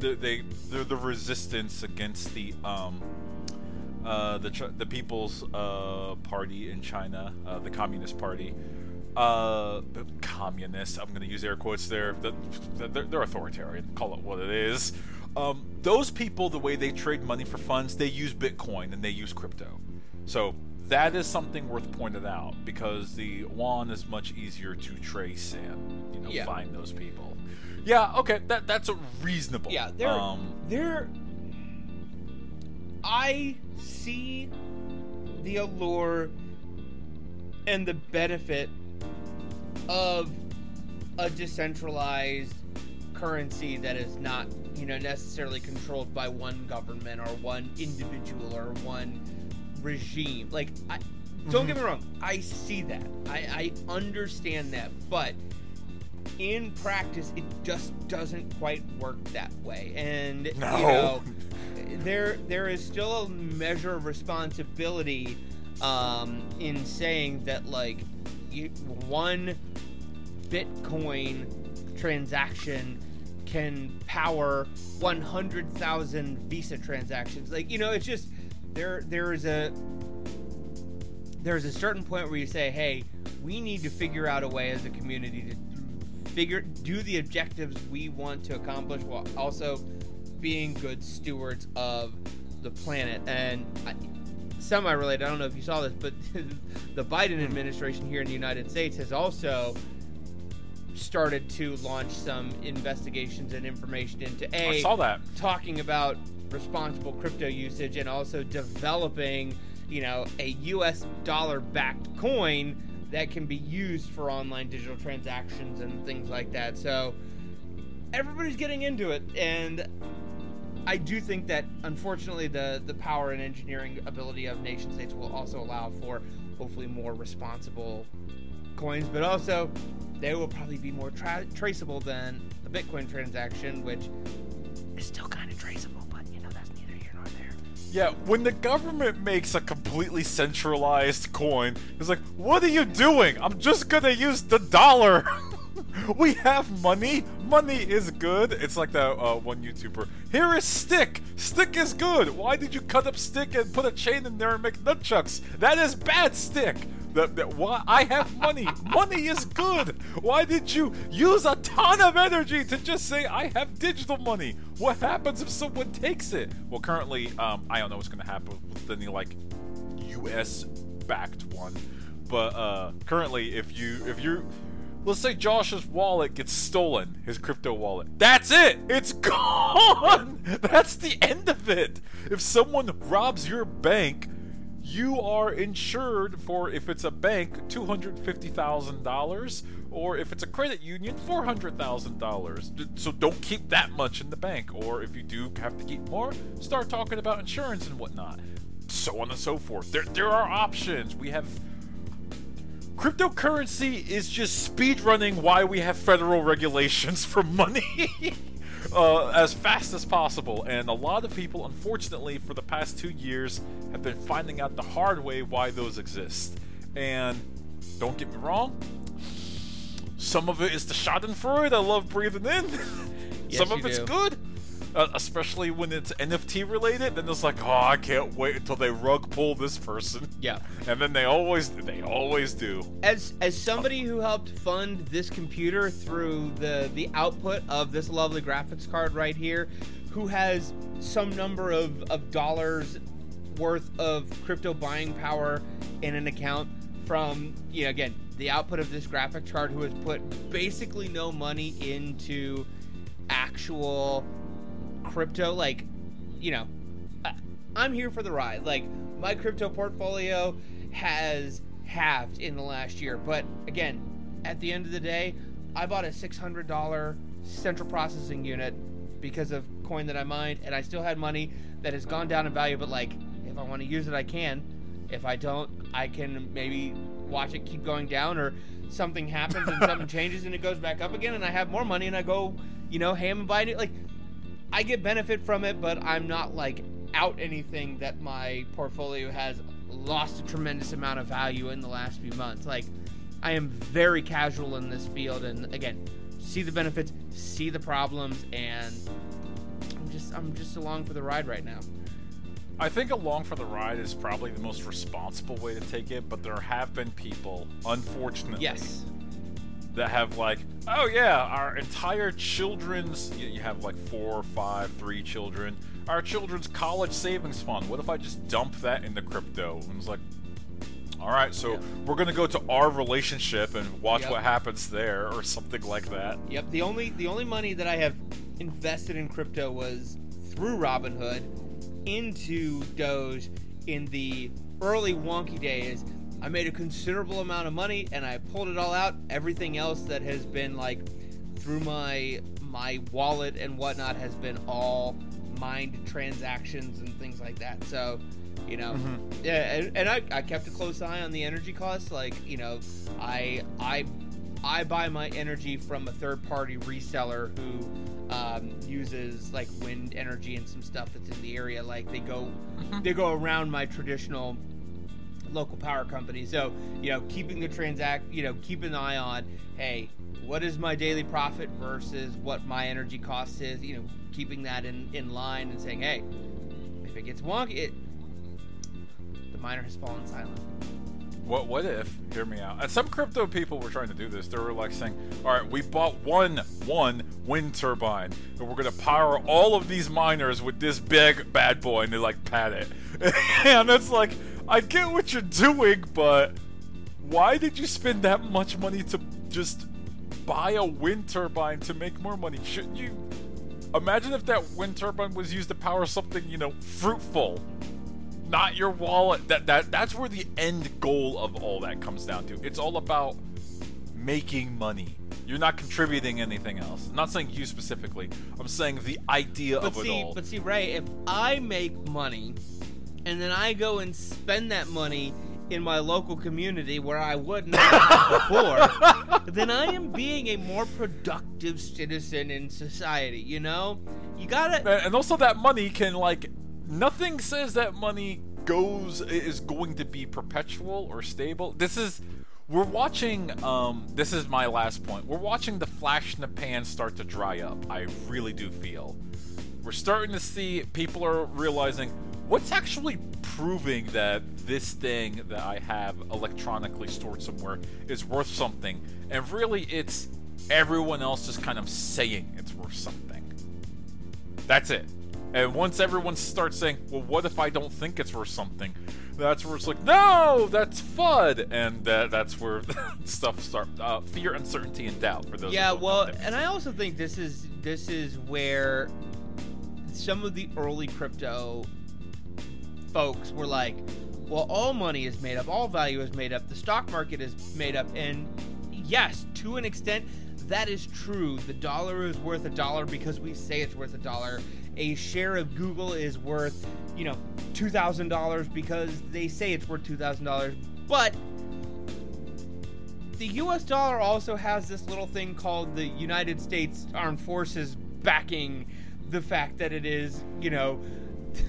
re- they- they're the resistance against the um uh the Ch- the People's uh Party in China, uh, the Communist Party. Uh, the communists. I'm going to use air quotes there. The, the- they're, they're authoritarian. Call it what it is. Um, those people, the way they trade money for funds, they use Bitcoin and they use crypto. So that is something worth pointing out because the yuan is much easier to trace and you know Yeah. find those people. Yeah, okay, that that's a reasonable. Yeah, they're um, they're. I see the allure and the benefit of a decentralized currency that is not, you know, necessarily controlled by one government or one individual or one regime. Like I Don't get me mm-hmm. wrong. I see that. I, I understand that. But in practice, it just doesn't quite work that way. And No. you know, there there is still a measure of responsibility um, in saying that like you, one Bitcoin transaction can power 100,000 Visa transactions. Like you know, it's just there there is a there's a certain point where you say, "Hey, we need to figure out a way as a community to figure do the objectives we want to accomplish while also being good stewards of the planet." And I, semi-related, I don't know if you saw this, but the Biden administration here in the United States has also started to launch some investigations and information into a I saw that. talking about responsible crypto usage and also developing, you know, a US dollar backed coin that can be used for online digital transactions and things like that. So everybody's getting into it and I do think that unfortunately the the power and engineering ability of nation states will also allow for hopefully more responsible coins, but also they will probably be more tra- traceable than a Bitcoin transaction, which is still kind of traceable, Yeah, when the government makes a completely centralized coin, it's like, what are you doing? I'm just gonna use the dollar. we have money. Money is good. It's like that uh, one YouTuber. Here is stick. Stick is good. Why did you cut up stick and put a chain in there and make nunchucks? That is bad stick. That, that, why I have money. money is good. Why did you use a ton of energy to just say I have digital money? What happens if someone takes it? Well, currently, um, I don't know what's going to happen with any like U.S. backed one, but uh, currently, if you if you let's say Josh's wallet gets stolen, his crypto wallet. That's it. It's gone. That's the end of it. If someone robs your bank, you are insured for if it's a bank $250,000 or if it's a credit union $400,000. So don't keep that much in the bank or if you do have to keep more, start talking about insurance and whatnot. So on and so forth. There there are options. We have cryptocurrency is just speed running why we have federal regulations for money uh, as fast as possible. And a lot of people, unfortunately, for the past two years, have been finding out the hard way why those exist. And don't get me wrong, some of it is the Schadenfreude I love breathing in. Yes, some of it's do. good. Uh, especially when it's NFT related, then it's like, oh, I can't wait until they rug pull this person. Yeah. And then they always they always do. As as somebody who helped fund this computer through the the output of this lovely graphics card right here, who has some number of, of dollars worth of crypto buying power in an account from you know again the output of this graphics card who has put basically no money into actual crypto like you know i'm here for the ride. Like my crypto portfolio has halved in the last year. But again at the end of the day i bought a $600 central processing unit because of coin that i mined and i still had money that has gone down in value but like if i want to use it i can. If i don't i can maybe watch it keep going down or something happens and something changes and it goes back up again and i have more money and i go you know ham and buy it like I get benefit from it, but I'm not like out anything that my portfolio has lost a tremendous amount of value in the last few months. Like I am very casual in this field and again, see the benefits, see the problems and I'm just I'm just along for the ride right now. I think along for the ride is probably the most responsible way to take it, but there have been people, unfortunately, Yes. That have like, oh yeah, our entire children's, you, have like four, five, three children, our children's college savings fund. What if I just dump that into crypto? And it's like, all right, so Yeah. we're gonna go to our relationship and watch Yep. what happens there, or something like that. Yep. The only the only money that I have invested in crypto was through Robinhood into Doge in the early wonky days. I made a considerable amount of money and I pulled it all out. Everything else that has been like through my my wallet and whatnot has been all mined transactions and things like that. So, you know, Mhm. yeah, and, and I, I kept a close eye on the energy costs. Like, you know, I I I buy my energy from a third party reseller who um, uses like wind energy and some stuff that's in the area. Like they go they go around my traditional local power company. So, you know, keeping the transact, you know, keep an eye on, hey, what is my daily profit versus what my energy cost is, you know, keeping that in, in line and saying, hey, if it gets wonky, it, the miner has fallen silent. What what if? Hear me out. And some crypto people were trying to do this. They were like saying, "All right, we bought one one wind turbine, and we're gonna power all of these miners with this big bad boy." And they like pat it, and it's like, I get what you're doing, but why did you spend that much money to just buy a wind turbine to make more money? Shouldn't you? Imagine if that wind turbine was used to power something, you know, fruitful not your wallet. That that that's where the end goal of all that comes down to. It's all about making money. You're not contributing anything else. I'm not saying you specifically. I'm saying the idea But of see, it all. but see, Ray, if I make money and then I go and spend that money in my local community where I wouldn't have before, then I am being a more productive citizen in society. You know, you gotta. And also that money can like nothing says that money goes is going to be perpetual or stable. This is we're watching um this is my last point. We're watching the flash in the pan start to dry up. I really do feel. We're starting to see people are realizing what's actually proving that this thing that I have electronically stored somewhere is worth something. And really it's everyone else just kind of saying it's worth something. That's it. And once everyone starts saying, "Well, what if I don't think it's worth something?" That's where it's like, "No, that's FUD," and uh, that's where stuff start uh, fear, uncertainty, and doubt for those. Yeah, who don't know well, and I also think this is this is where some of the early crypto folks were like, well, all money is made up, all value is made up, the stock market is made up, and yes, to an extent, that is true. The dollar is worth a dollar because we say it's worth a dollar. A share of Google is worth, you know, two thousand dollars because they say it's worth two thousand dollars, but the US dollar also has this little thing called the United States Armed Forces backing the fact that it is, you know,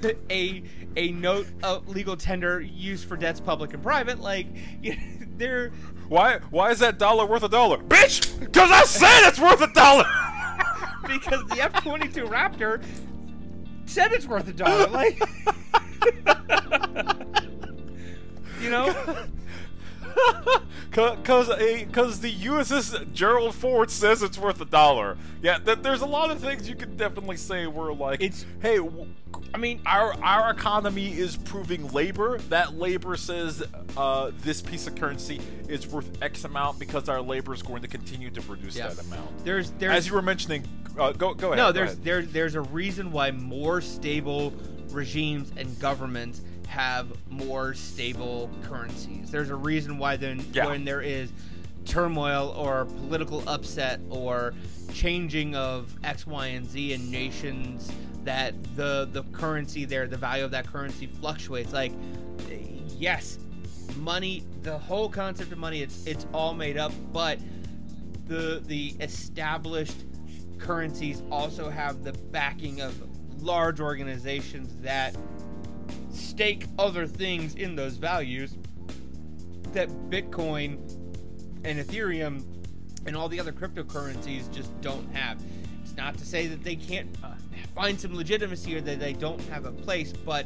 a a note of legal tender used for debts public and private like they're why why is that dollar worth a dollar, bitch? Because I said it's worth a dollar. because the F22 Raptor said it's worth a dollar like you know Cause a cause the USS Gerald Ford says it's worth a dollar. Yeah, th- there's a lot of things you could definitely say where like It's- hey, w- I mean our our economy is proving labor. That labor says uh, this piece of currency is worth X amount because our labor is going to continue to produce Yeah. that amount. there's there's As you were mentioning, uh, go go ahead. No, there's ahead. there there's a reason why more stable regimes and governments have more stable currencies. There's a reason why then Yeah. when there is turmoil or political upset or changing of X, Y, and Z in nations that the the currency there, the value of that currency fluctuates. Like yes, money, the whole concept of money, it's it's all made up, but the the established currencies also have the backing of large organizations that stake other things in those values that Bitcoin and Ethereum and all the other cryptocurrencies just don't have. It's not to say that they can't uh, find some legitimacy or that they don't have a place, but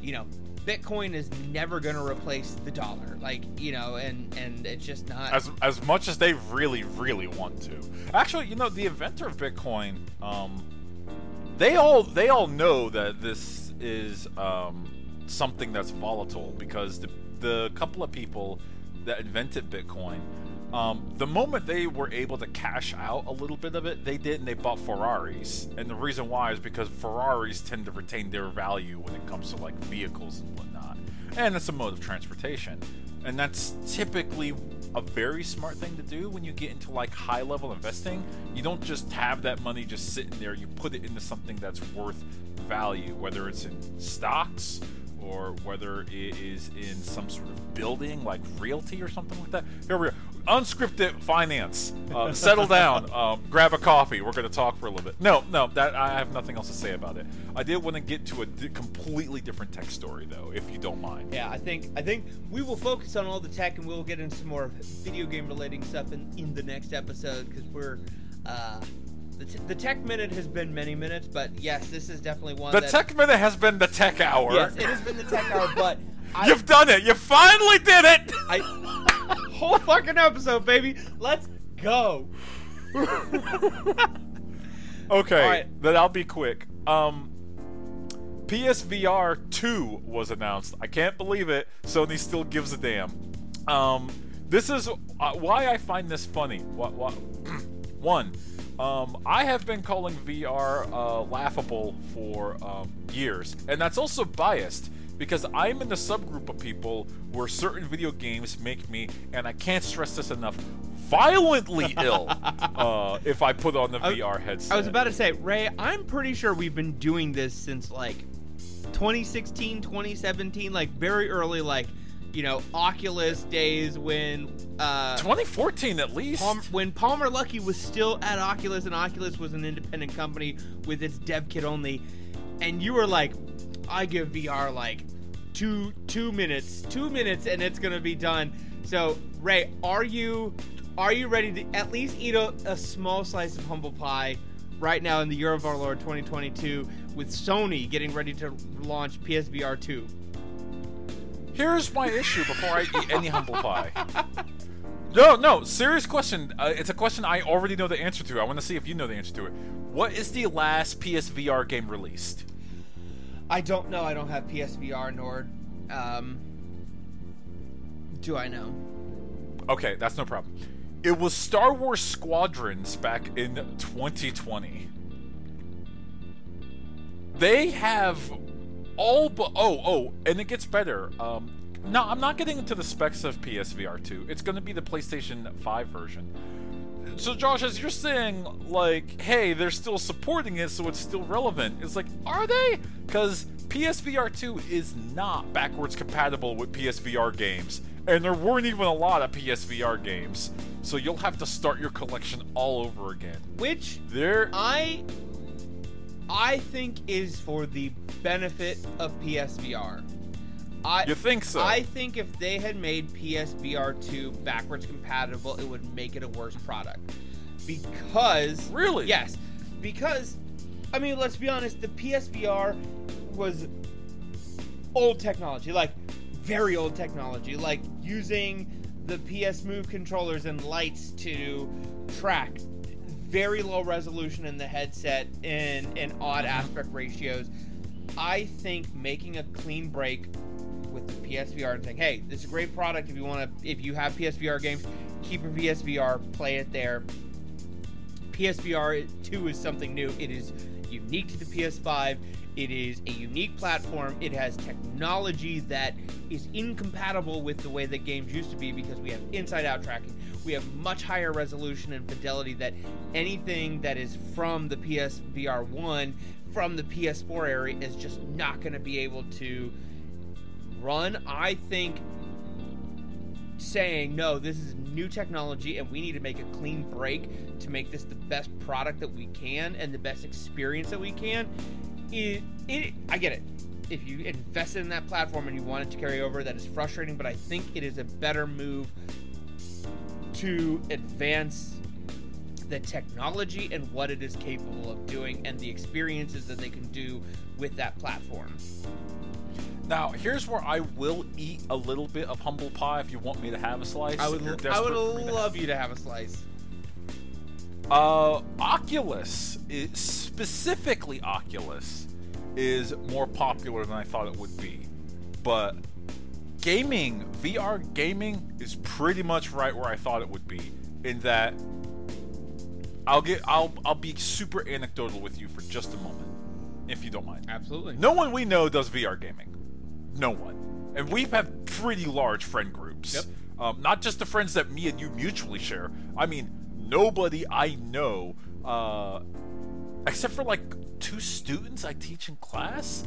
you know, Bitcoin is never going to replace the dollar. Like, you know, and and it's just not as as much as they really really want to. Actually, you know, the inventor of Bitcoin, um, they all they all know that this is um, something that's volatile because the the couple of people that invented Bitcoin. Um, the moment they were able to cash out a little bit of it, they did and they bought Ferraris. And the reason why is because Ferraris tend to retain their value when it comes to like vehicles and whatnot. And it's a mode of transportation. And that's typically a very smart thing to do when you get into like high level investing. You don't just have that money just sitting there, you put it into something that's worth value, whether it's in stocks or whether it is in some sort of building like realty or something like that. Here we are. Unscripted finance. Uh, settle down. Um, grab a coffee. We're going to talk for a little bit. No, no, that I have nothing else to say about it. I did want to get to a completely different tech story though, if you don't mind. Yeah, I think I think we will focus on all the tech, and we'll get into some more video game relating stuff in, in the next episode because we're. Uh, the, t- the tech minute has been many minutes, but yes, this is definitely one. The that, tech minute has been the tech hour. Yes, it has been the tech hour, but I, You've done it. You finally did it. I whole fucking episode, baby. Let's go. Okay, right. then I'll be quick. Um, PSVR 2 was announced. I can't believe it. Sony still gives a damn. Um, this is uh, why I find this funny. What? What? One, um, I have been calling VR uh, laughable for um, years, and that's also biased because I'm in the subgroup of people where certain video games make me, and I can't stress this enough, violently ill uh, if I put on the I- VR headset. I was about to say, Ray, I'm pretty sure we've been doing this since like 2016, 2017, like very early, like you know, Oculus days when uh, 2014 at least. Palm, when Palmer Luckey was still at Oculus and Oculus was an independent company with its dev kit only, and you were like, I give VR like two two minutes, two minutes, and it's gonna be done. So Ray, are you are you ready to at least eat a, a small slice of humble pie right now in the year of our Lord 2022 with Sony getting ready to launch PSVR 2? Here's my issue before I eat any humble pie. No, no, serious question. Uh, it's a question I already know the answer to. I want to see if you know the answer to it. What is the last PSVR game released? I don't know. I don't have PSVR nor um, do I know. Okay, that's no problem. It was Star Wars Squadrons back in 2020. They have all but oh oh, and it gets better. Um, no, I'm not getting into the specs of PSVR 2. It's going to be the PlayStation 5 version. So Josh, as you're saying, like, hey, they're still supporting it, so it's still relevant. It's like, are they? Because PSVR 2 is not backwards compatible with PSVR games, and there weren't even a lot of PSVR games. So you'll have to start your collection all over again. Which There, I I think is for the benefit of PSVR. I you think so? I think if they had made PSVR 2 backwards compatible, it would make it a worse product. Because Really? Yes. Because I mean, let's be honest, the PSVR was old technology, like very old technology, like using the PS Move controllers and lights to track very low resolution in the headset and, and odd aspect ratios. I think making a clean break with the PSVR and saying, "Hey, this is a great product. If you want to, if you have PSVR games, keep your PSVR, play it there." PSVR 2 is something new. It is unique to the PS5. It is a unique platform. It has technology that is incompatible with the way that games used to be because we have inside out tracking. We have much higher resolution and fidelity that anything that is from the PSVR 1 from the PS4 area is just not going to be able to run. I think saying no this is new technology and we need to make a clean break to make this the best product that we can and the best experience that we can it, it i get it. If you invested in that platform and you want it to carry over that is frustrating but i think it is a better move to advance the technology and what it is capable of doing and the experiences that they can do with that platform. Now, here's where I will eat a little bit of humble pie if you want me to have a slice. i would i would desperate for me to love you to have a slice Uh, Oculus, is, specifically Oculus, is more popular than I thought it would be. But gaming, VR gaming, is pretty much right where I thought it would be. In that, I'll get, I'll, I'll be super anecdotal with you for just a moment, if you don't mind. absolutely No one we know does VR gaming. No one. And we've pretty large friend groups. Yep. Um, not just the friends that me and you mutually share. I mean, nobody I know, uh, except for like two students I teach in class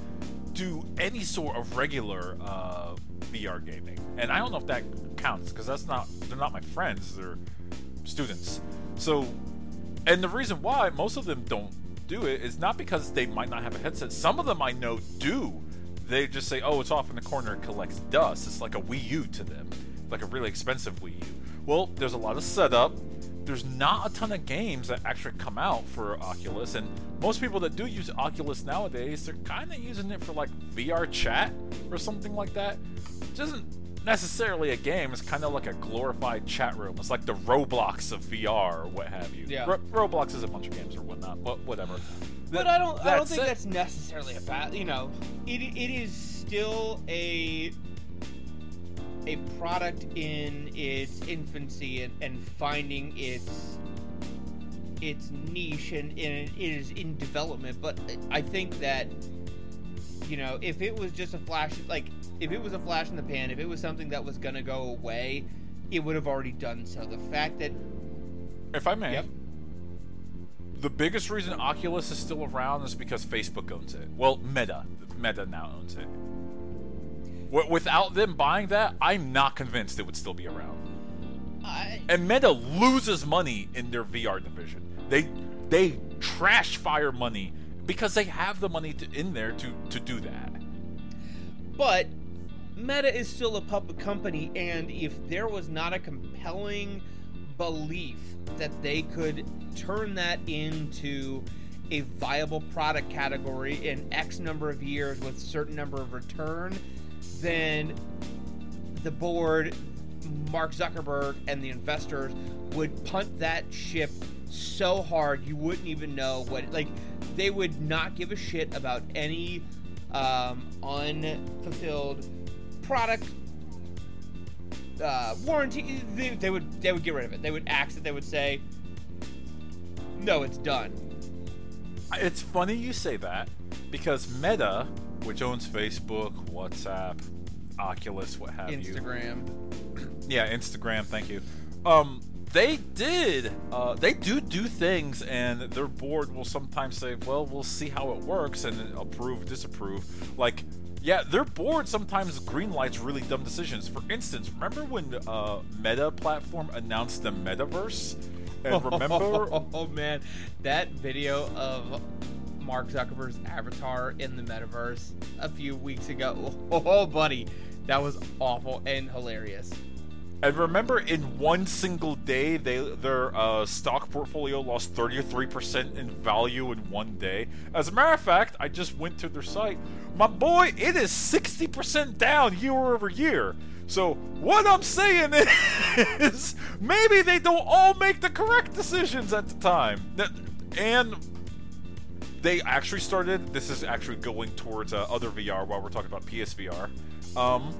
do any sort of regular uh, VR gaming, and I don't know if that counts because that's not they're not my friends; they're students. So, and the reason why most of them don't do it is not because they might not have a headset. Some of them I know do. They just say, "Oh, it's off in the corner; it collects dust." It's like a Wii U to them, like a really expensive Wii U. Well, there's a lot of setup. There's not a ton of games that actually come out for Oculus, and most people that do use Oculus nowadays, they're kind of using it for like VR chat or something like that. It isn't necessarily a game. It's kind of like a glorified chat room. It's like the Roblox of VR or what have you. Yeah. Ro- Roblox is a bunch of games or whatnot, but whatever. But That- I don't. I don't think said- that's necessarily a bad. You know, it it is still a a product in its infancy and, and finding its its niche and, and it is in development. But I think that you know, if it was just a flash, like if it was a flash in the pan, if it was something that was gonna go away, it would have already done so. The fact that If I may, Yep. the biggest reason Oculus is still around is because Facebook owns it. Well, Meta. Meta now owns it. Wi- Without them buying that, I'm not convinced it would still be around. I, And Meta loses money in their VR division. They they trash fire money because they have the money to, in there to to do that. But Meta is still a public company, and if there was not a compelling belief that they could turn that into a viable product category in X number of years with certain number of return, then the board, Mark Zuckerberg, and the investors would punt that ship so hard you wouldn't even know what like they would not give a shit about any um, unfulfilled product uh, warranty. They, they would they would get rid of it. They would axe it. They would say, "No, it's done." It's funny you say that because Meta, which owns Facebook, WhatsApp, Oculus, what have you, Instagram. yeah, Instagram. Thank you. Um, they did. Uh, they do do things, and their board will sometimes say, "Well, we'll see how it works," and approve, disapprove. Like, yeah, their board sometimes greenlights really dumb decisions. For instance, remember when uh, Meta platform announced the Metaverse? And remember, oh man, that video of Mark Zuckerberg's avatar in the metaverse a few weeks ago. Oh, buddy, that was awful and hilarious. And remember, in one single day, they their uh, stock portfolio lost 33% in value in one day. As a matter of fact, I just went to their site. My boy, it is 60% down year over year. So what I'm saying is, maybe they don't all make the correct decisions at the time. And they actually started. This is actually going towards uh, other VR while we're talking about PSVR. Um,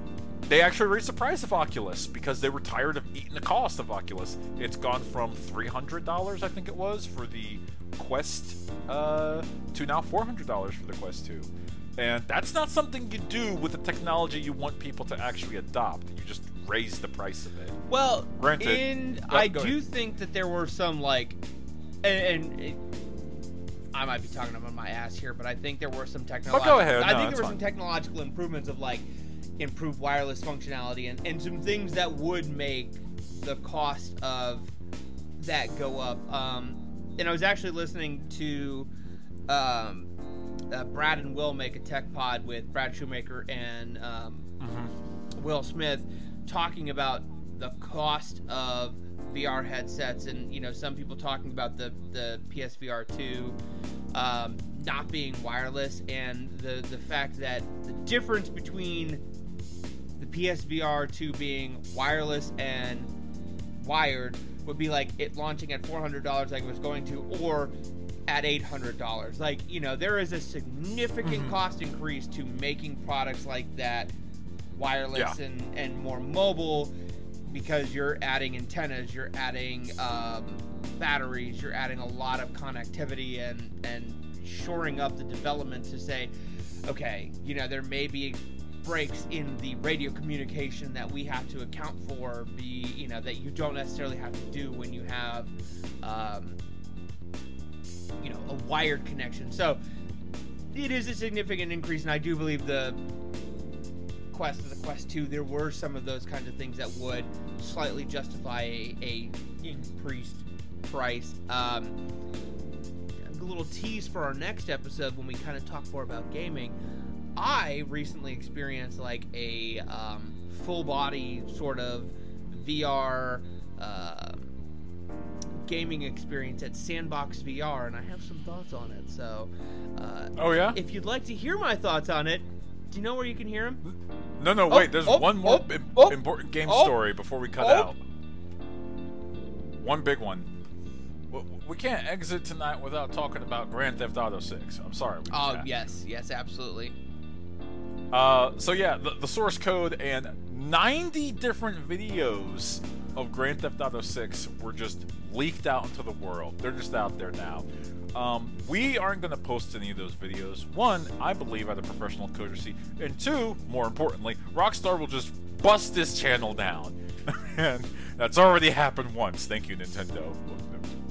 they actually raised the price of Oculus because they were tired of eating the cost of Oculus. It's gone from three hundred dollars, I think it was, for the Quest, uh, to now four hundred dollars for the Quest Two. And that's not something you do with the technology you want people to actually adopt. You just raise the price of it. Well, Granted. and Go- I go do ahead. think that there were some like, and, and it, I might be talking about my ass here, but I think there were some technological. Oh, go ahead. I No, think there were some technological improvements of like improved wireless functionality and, and some things that would make the cost of that go up. Um, and I was actually listening to um, uh, Brad and Will Made a Tech Pod with Brad Shoemaker and um, Will Smith talking about the cost of VR headsets, and you know, some people talking about the the PSVR two um, not being wireless, and the the fact that the difference between the PSVR two being wireless and wired would be like it launching at four hundred dollars, like it was going to, or at eight hundred dollars. Like you know, there is a significant cost increase to making products like that wireless Yeah. and and more mobile because you're adding antennas, you're adding um, batteries, you're adding a lot of connectivity and and shoring up the development to say, okay, you know, there may be breaks in the radio communication that we have to account for be you know that you don't necessarily have to do when you have um, you know a wired connection. So it is a significant increase, and I do believe the Quest and the Quest 2, there were some of those kinds of things that would slightly justify a, a increased price. Um, a little tease for our next episode when we kind of talk more about gaming. I recently experienced like a um, full body sort of VR uh, gaming experience at Sandbox VR, and I have some thoughts on it. So, uh, oh yeah, if you'd like to hear my thoughts on it, do you know where you can hear them? No, no, wait. There's oh, one more oh, im- oh, important game oh, story before we cut oh. out. One big one. We can't exit tonight without talking about Grand Theft Auto 6. I'm sorry. Oh can't. yes, yes, absolutely. Uh, so yeah, the, the source code and 90 different videos of Grand Theft Auto 6 were just leaked out into the world. They're just out there now. Um, we aren't going to post any of those videos. One, I believe out of professional courtesy, and two, more importantly, Rockstar will just bust this channel down, and that's already happened once. Thank you, Nintendo.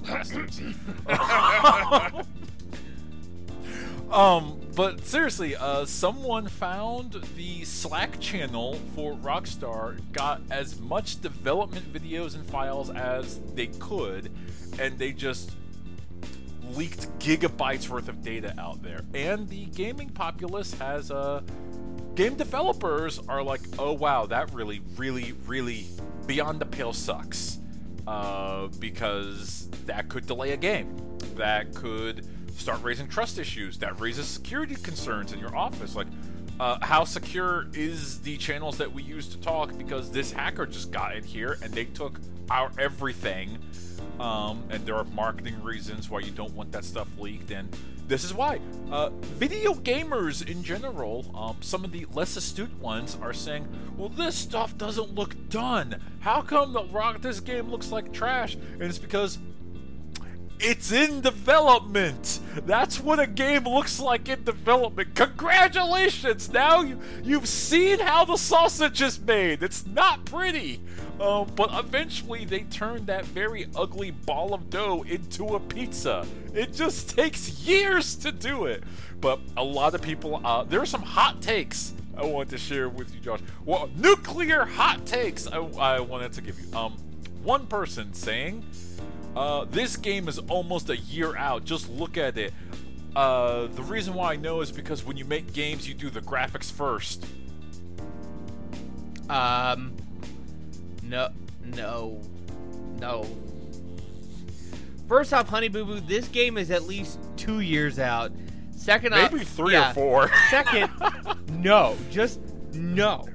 Bastards. Um, but seriously, uh, someone found the Slack channel for Rockstar, got as much development videos and files as they could, and they just leaked gigabytes worth of data out there. And the gaming populace has uh, game developers are like, oh wow, that really, really, really beyond the pale sucks, uh, because that could delay a game. That could start raising trust issues. That raises security concerns in your office, like. Uh, how secure is the channels that we use to talk? Because this hacker just got in here and they took our everything um, and there are marketing reasons why you don't want that stuff leaked, and this is why. Uh, video gamers in general, um, some of the less astute ones, are saying, "Well, this stuff doesn't look done. How come the rock this game looks like trash?" And it's because it's in development. That's what a game looks like in development. Congratulations! Now you you've seen how the sausage is made. It's not pretty. Um, but eventually they turn that very ugly ball of dough into a pizza. It just takes years to do it. But a lot of people, uh, there are some hot takes I want to share with you, Josh. Well, nuclear hot takes I, I wanted to give you. Um, one person saying uh, this game is almost a year out. Just look at it. Uh, the reason why I know is because when you make games, you do the graphics first. Um, no, no, no. First off, Honey Boo Boo, this game is at least two years out. Second off, Maybe three yeah. or four. Second, no, just no.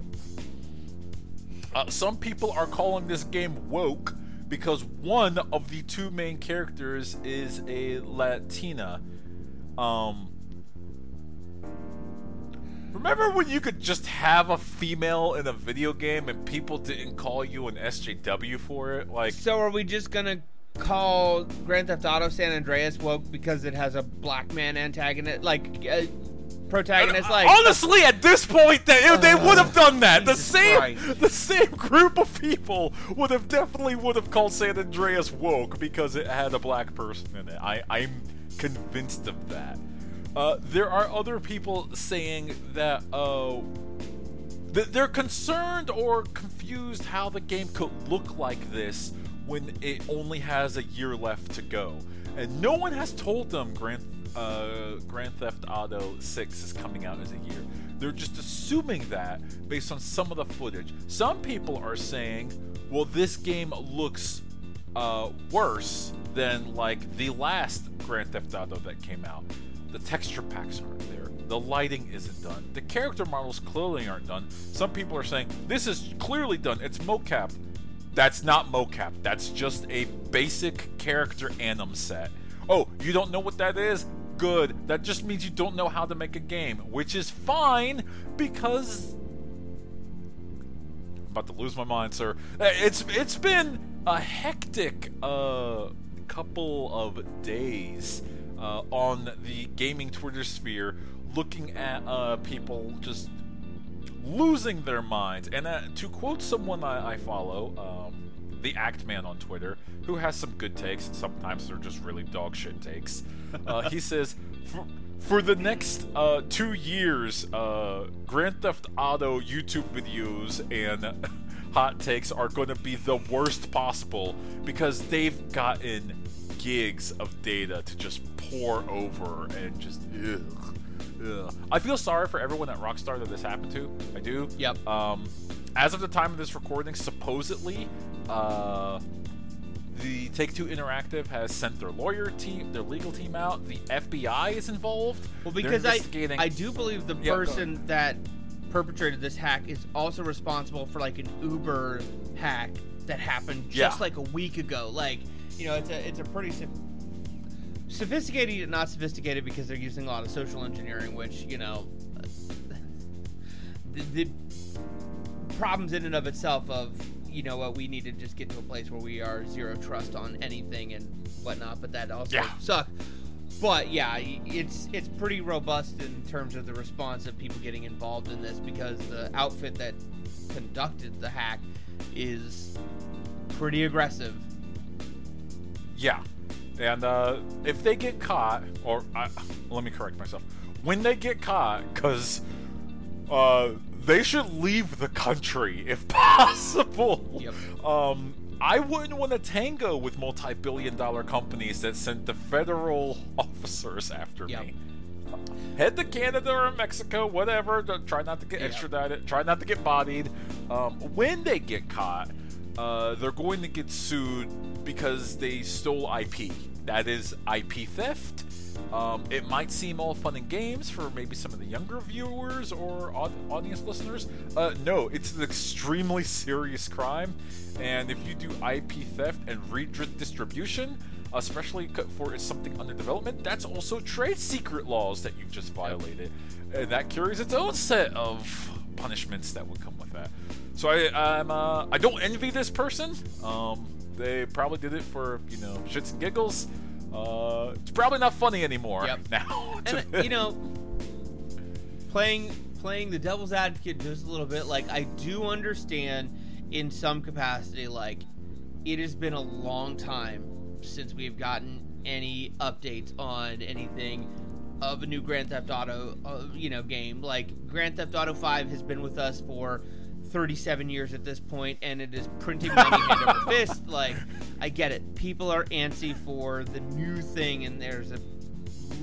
Uh, some people are calling this game woke because one of the two main characters is a Latina. Um, remember when you could just have a female in a video game and people didn't call you an SJW for it? Like, So are we just gonna call Grand Theft Auto San Andreas woke because it has a black man antagonist, like uh, protagonist? Like honestly, at this point, they, they would have done that. The Jesus same, Christ. the same group of people would have definitely would have called San Andreas woke because it had a black person in it. I, I'm convinced of that. Uh, there are other people saying that uh, th- they're concerned or confused how the game could look like this when it only has a year left to go, and no one has told them Grand uh, Grand Theft Auto 6 is coming out as a year. They're just assuming that based on some of the footage. Some people are saying, well, this game looks uh, worse than like the last Grand Theft Auto that came out. The texture packs aren't there. The lighting isn't done. The character models clearly aren't done. Some people are saying this is clearly done. It's mocap. That's not mocap. That's just a basic character anim set. Oh, you don't know what that is? Good. That just means you don't know how to make a game, which is fine because I'm about to lose my mind, sir. Uh, It's it's been a hectic uh, couple of days uh, on the gaming Twitter sphere, looking at uh, people just losing their minds. And uh, to quote someone I, I follow, um, the Act Man on Twitter, who has some good takes, and sometimes they're just really dog shit takes. Uh, he says, for, for the next uh, two years, uh, Grand Theft Auto YouTube videos and hot takes are going to be the worst possible because they've gotten gigs of data to just pore over and just ugh, ugh. I feel sorry for everyone at Rockstar that this happened to. I do. Yep. Um, as of the time of this recording, supposedly, uh, the Take Two Interactive has sent their lawyer team, their legal team out. The FBI is involved. Well, because I investigating- I do believe the Yeah, person that perpetrated this hack is also responsible for like an Uber hack that happened just Yeah. like a week ago. Like, you know, it's a it's a pretty soph- sophisticated not sophisticated because they're using a lot of social engineering, which you know, the, the problems in and of itself of you know what we need to just get to a place where we are zero trust on anything and whatnot but that also Yeah. sucks but yeah it's it's pretty robust in terms of the response of people getting involved in this because the outfit that conducted the hack is pretty aggressive Yeah, and uh, if they get caught, or uh, let me correct myself, when they get caught, because uh, they should leave the country if possible. Yep. Um, I wouldn't want to tango with multi-billion-dollar companies that send the federal officers after Yep. me. Head to Canada or Mexico, whatever. Try not to get Yeah. extradited. Try not to get bodied. Um, when they get caught, uh, they're going to get sued because they stole IP. That is IP theft. Um, it might seem all fun and games for maybe some of the younger viewers or audience listeners. Uh, no, it's an extremely serious crime, and if you do IP theft and redistribution, especially for something under development, that's also trade secret laws that you've just violated, and that carries its own set of punishments that would come with that. So I, I'm, uh, I don't envy this person. Um, they probably did it for you know shits and giggles. Uh, it's probably not funny anymore Yep. now. and uh, you know playing playing the devil's advocate just a little bit like i do understand in some capacity like it has been a long time since we've gotten any updates on anything of a new grand theft auto uh, you know game like grand theft auto 5 has been with us for 37 years at this point and it is printing money hand over fist like i get it people are antsy for the new thing and there's a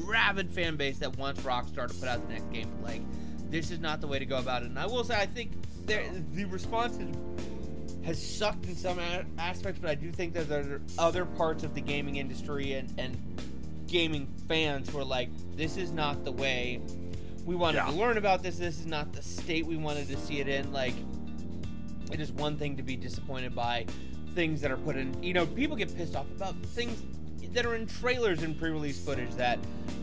rabid fan base that wants Rockstar to put out the next game. Like, this is not the way to go about it. And I will say, I think there, the response is, has sucked in some aspects, but I do think that there are other parts of the gaming industry and, and gaming fans who are like, this is not the way we wanted Yeah. to learn about this. This is not the state we wanted to see it in. Like, it is one thing to be disappointed by things that are put in. You know, people get pissed off about things that are in trailers and pre-release footage that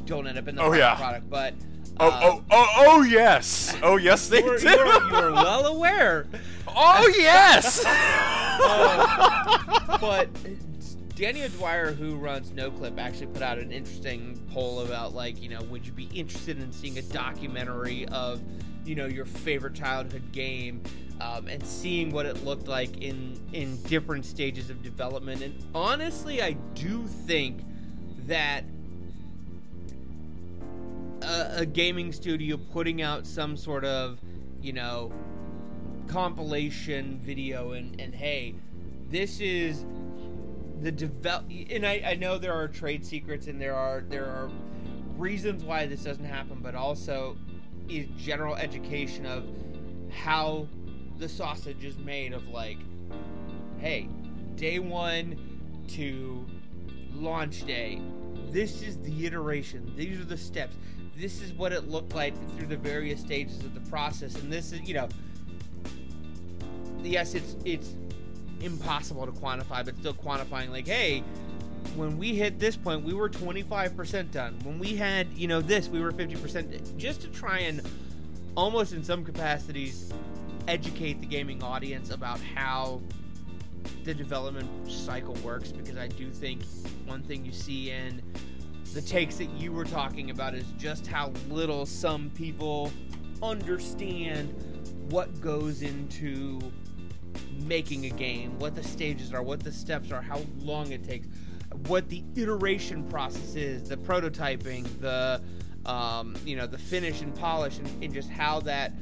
don't end up in the Oh, yeah. product. But oh, uh, oh, oh, oh, yes. Oh, yes, they you're, do. you're, you're well aware. oh, yes. Uh, but Danny O'Dwyer, who runs NoClip, actually put out an interesting poll about like, you know, would you be interested in seeing a documentary of, you know, your favorite childhood game, um, and seeing what it looked like in in different stages of development. And honestly, I do think that a, a gaming studio putting out some sort of, you know, compilation video and, and hey, this is the develop and I, I know there are trade secrets and there are there are reasons why this doesn't happen, but also is general education of how the sausage is made of like, hey, day one to launch day, this is the iteration, these are the steps, this is what it looked like through the various stages of the process, and this is you know yes, it's it's impossible to quantify, but still quantifying like, hey, when we hit this point, we were 25% done. When we had, you know, this, we were 50%. Just to try and almost in some capacities educate the gaming audience about how the development cycle works because I do think one thing you see in the takes that you were talking about is just how little some people understand what goes into making a game, what the stages are, what the steps are, how long it takes, what the iteration process is, the prototyping, the um, you know, the finish and polish, and, and just how that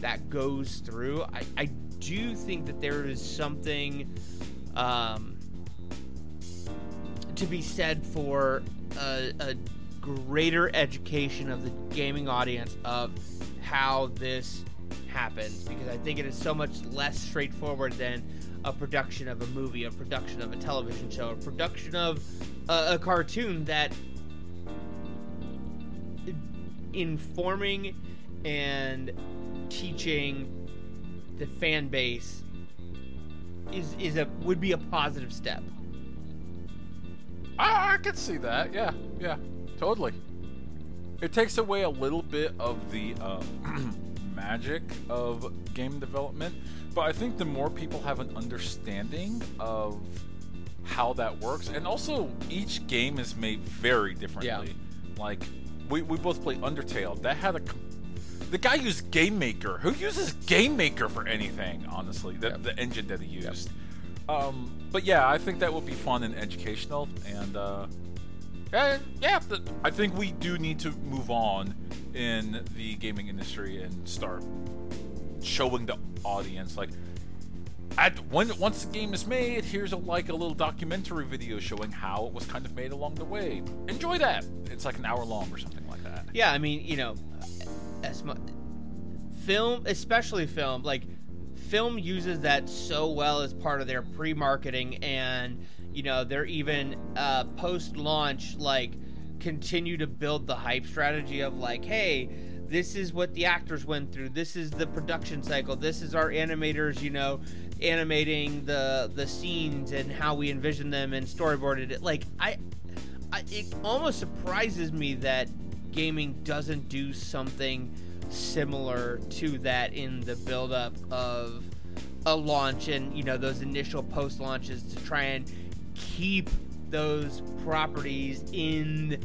that goes through. I, I do think that there is something um, to be said for a, a greater education of the gaming audience of how this happens because I think it is so much less straightforward than a production of a movie, a production of a television show, a production of a, a cartoon that informing and teaching the fan base is is a would be a positive step. I, I could see that. Yeah, yeah, totally. It takes away a little bit of the uh, magic of game development, but I think the more people have an understanding of how that works, and also each game is made very differently. Yeah. Like we, we both play Undertale. That had a the guy used Game Maker. Who uses Game Maker for anything? Honestly, the, Yep. the engine that he used. Um, but yeah, I think that would be fun and educational, and uh, yeah, yeah. th- I think we do need to move on in the gaming industry and start showing the audience like. At when once the game is made, here's a like a little documentary video showing how it was kind of made along the way. Enjoy that. It's like an hour long or something like that. Yeah, I mean, you know, as much film, especially film, like film uses that so well as part of their pre-marketing, and you know, they're even uh, post-launch like continue to build the hype strategy of like, hey. This is what the actors went through. This is the production cycle. This is our animators, you know, animating the the scenes and how we envisioned them and storyboarded it. Like I, I, it almost surprises me that gaming doesn't do something similar to that in the build-up of a launch and you know those initial post launches to try and keep those properties in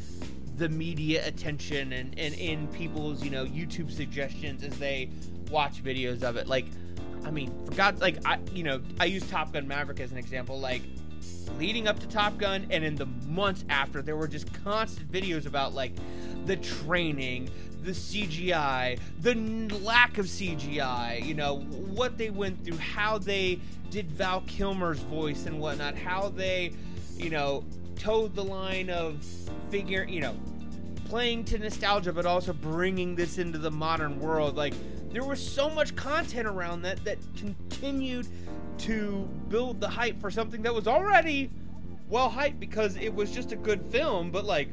the media attention and, and in people's you know youtube suggestions as they watch videos of it. Like i mean for god's like i you know i use top gun maverick as an example like leading up to Top Gun and in the months after, there were just constant videos about like the training, the CGI, the lack of CGI, you know, what they went through, how they did Val Kilmer's voice and whatnot, how they, you know, toed the line of figure, you know, playing to nostalgia, but also bringing this into the modern world. Like, there was so much content around that that continued to build the hype for something that was already well hyped because it was just a good film, but like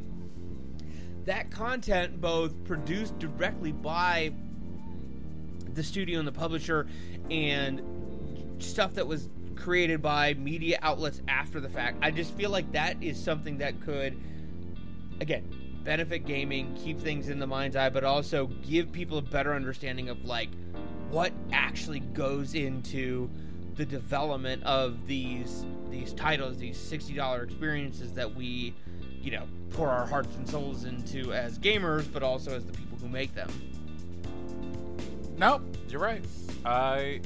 that content both produced directly by the studio and the publisher and stuff that was created by media outlets after the fact. I just feel like that is something that could again benefit gaming, keep things in the mind's eye, but also give people a better understanding of like what actually goes into the development of these these titles, these sixty dollar experiences that we, you know, pour our hearts and souls into as gamers, but also as the people who make them. No, you're right. I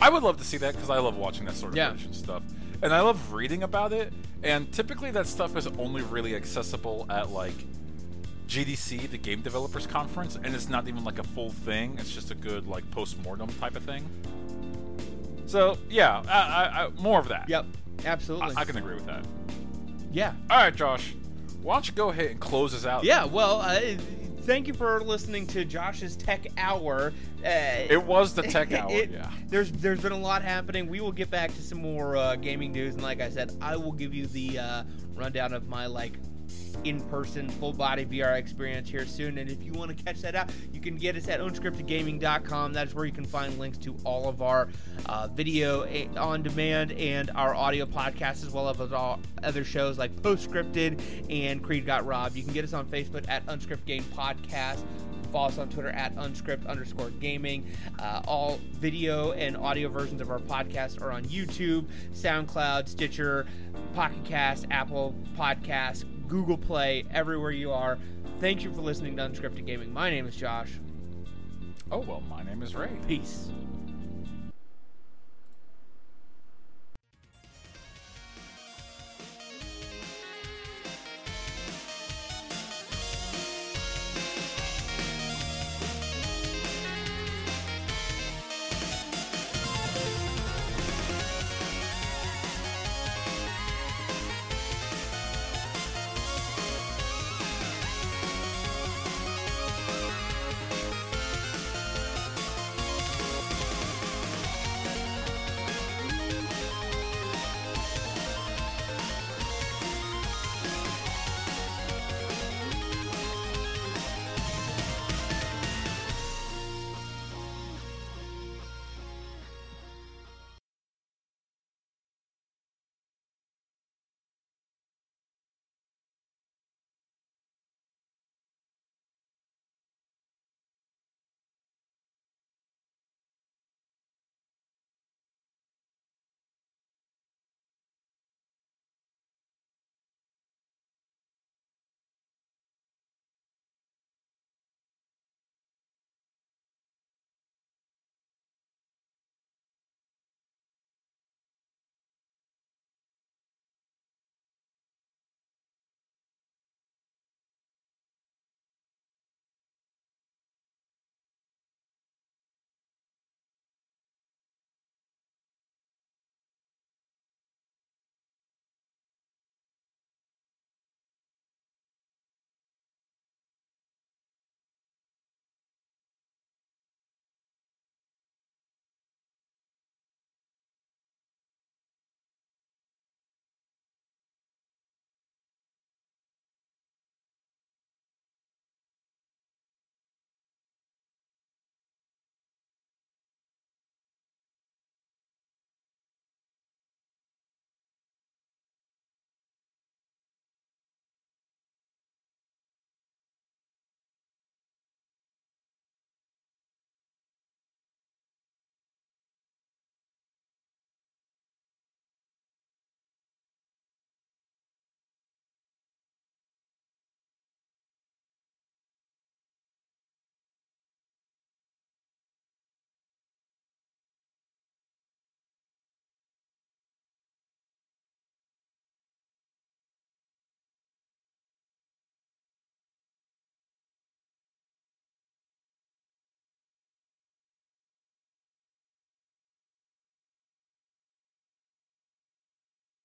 I would love to see that because I love watching that sort of Yeah. stuff, and I love reading about it. And typically, that stuff is only really accessible at like GDC, the Game Developers Conference, and it's not even like a full thing. It's just a good like post mortem type of thing. So yeah, I, I, I, more of that. Yep, absolutely. I, I can agree with that. Yeah, All right, Josh, why don't you go ahead and close us out? yeah. Well, uh, thank you for listening to Josh's Tech Hour. Uh, It was the tech hour. it- yeah. There's there's been a lot happening. We will get back to some more uh, gaming news, and like I said, I will give you the uh, rundown of my like in-person full body VR experience here soon. And if you want to catch that out, you can get us at unscriptedgaming.com. That's where you can find links to all of our uh, video on demand and our audio podcasts, as well as all other shows like Postscripted and Creed Got Robbed. You can get us on Facebook at Unscripted Game Podcast. Follow us on Twitter at unscript underscore gaming. Uh, all video and audio versions of our podcast are on YouTube, SoundCloud, Stitcher, Pocket Cast, Apple Podcasts, Google Play, everywhere you are. Thank you for listening to Unscripted Gaming. My name is Josh. Oh well, my name is Ray. Peace.